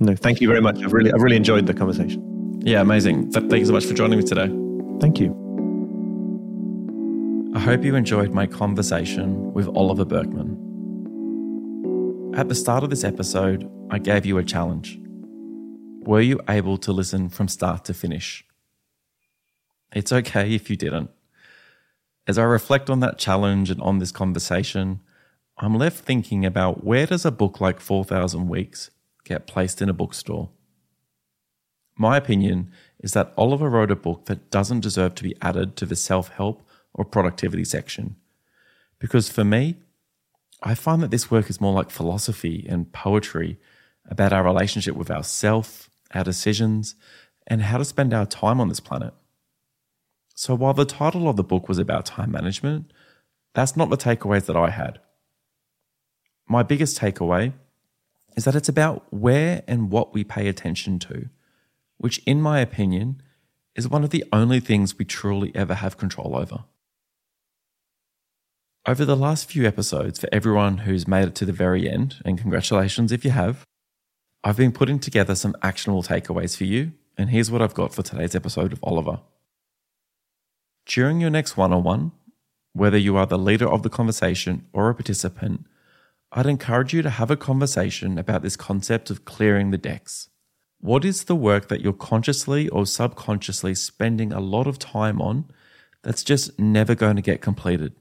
No, thank you very much. I've really I've really enjoyed the conversation. Yeah, amazing. Thank you so much for joining me today. Thank you. I hope you enjoyed my conversation with Oliver Burkeman. At the start of this episode, I gave you a challenge. Were you able to listen from start to finish? It's okay if you didn't. As I reflect on that challenge and on this conversation, I'm left thinking about where does a book like 4000 Weeks get placed in a bookstore? My opinion is that Oliver wrote a book that doesn't deserve to be added to the self help or productivity section. Because for me, I find that this work is more like philosophy and poetry about our relationship with ourself, our decisions, and how to spend our time on this planet. So while the title of the book was about time management, that's not the takeaways that I had. My biggest takeaway is that it's about where and what we pay attention to, which, in my opinion, is one of the only things we truly ever have control over. Over the last few episodes, for everyone who's made it to the very end, and congratulations if you have, I've been putting together some actionable takeaways for you, and here's what I've got for today's episode of Oliver. During your next one on one, whether you are the leader of the conversation or a participant, I'd encourage you to have a conversation about this concept of clearing the decks. What is the work that you're consciously or subconsciously spending a lot of time on that's just never going to get completed?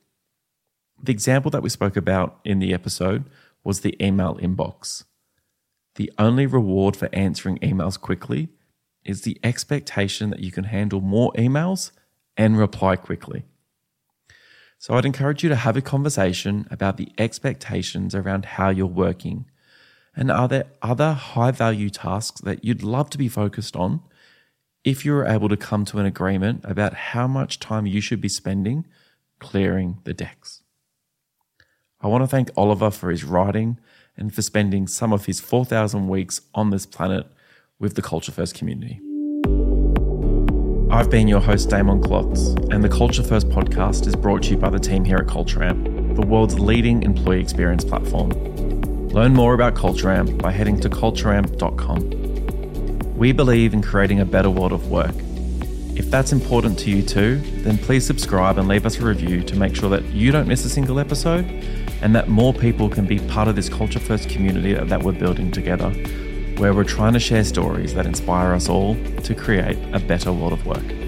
The example that we spoke about in the episode was the email inbox. The only reward for answering emails quickly is the expectation that you can handle more emails and reply quickly. So I'd encourage you to have a conversation about the expectations around how you're working. And are there other high value tasks that you'd love to be focused on if you were able to come to an agreement about how much time you should be spending clearing the decks? I want to thank Oliver for his writing and for spending some of his 4,000 weeks on this planet with the Culture First community. I've been your host, Damon Klotz, and the Culture First podcast is brought to you by the team here at CultureAmp, the world's leading employee experience platform. Learn more about CultureAmp by heading to cultureamp.com. We believe in creating a better world of work. If that's important to you too, then please subscribe and leave us a review to make sure that you don't miss a single episode and that more people can be part of this Culture First community that we're building together, where we're trying to share stories that inspire us all to create a better world of work.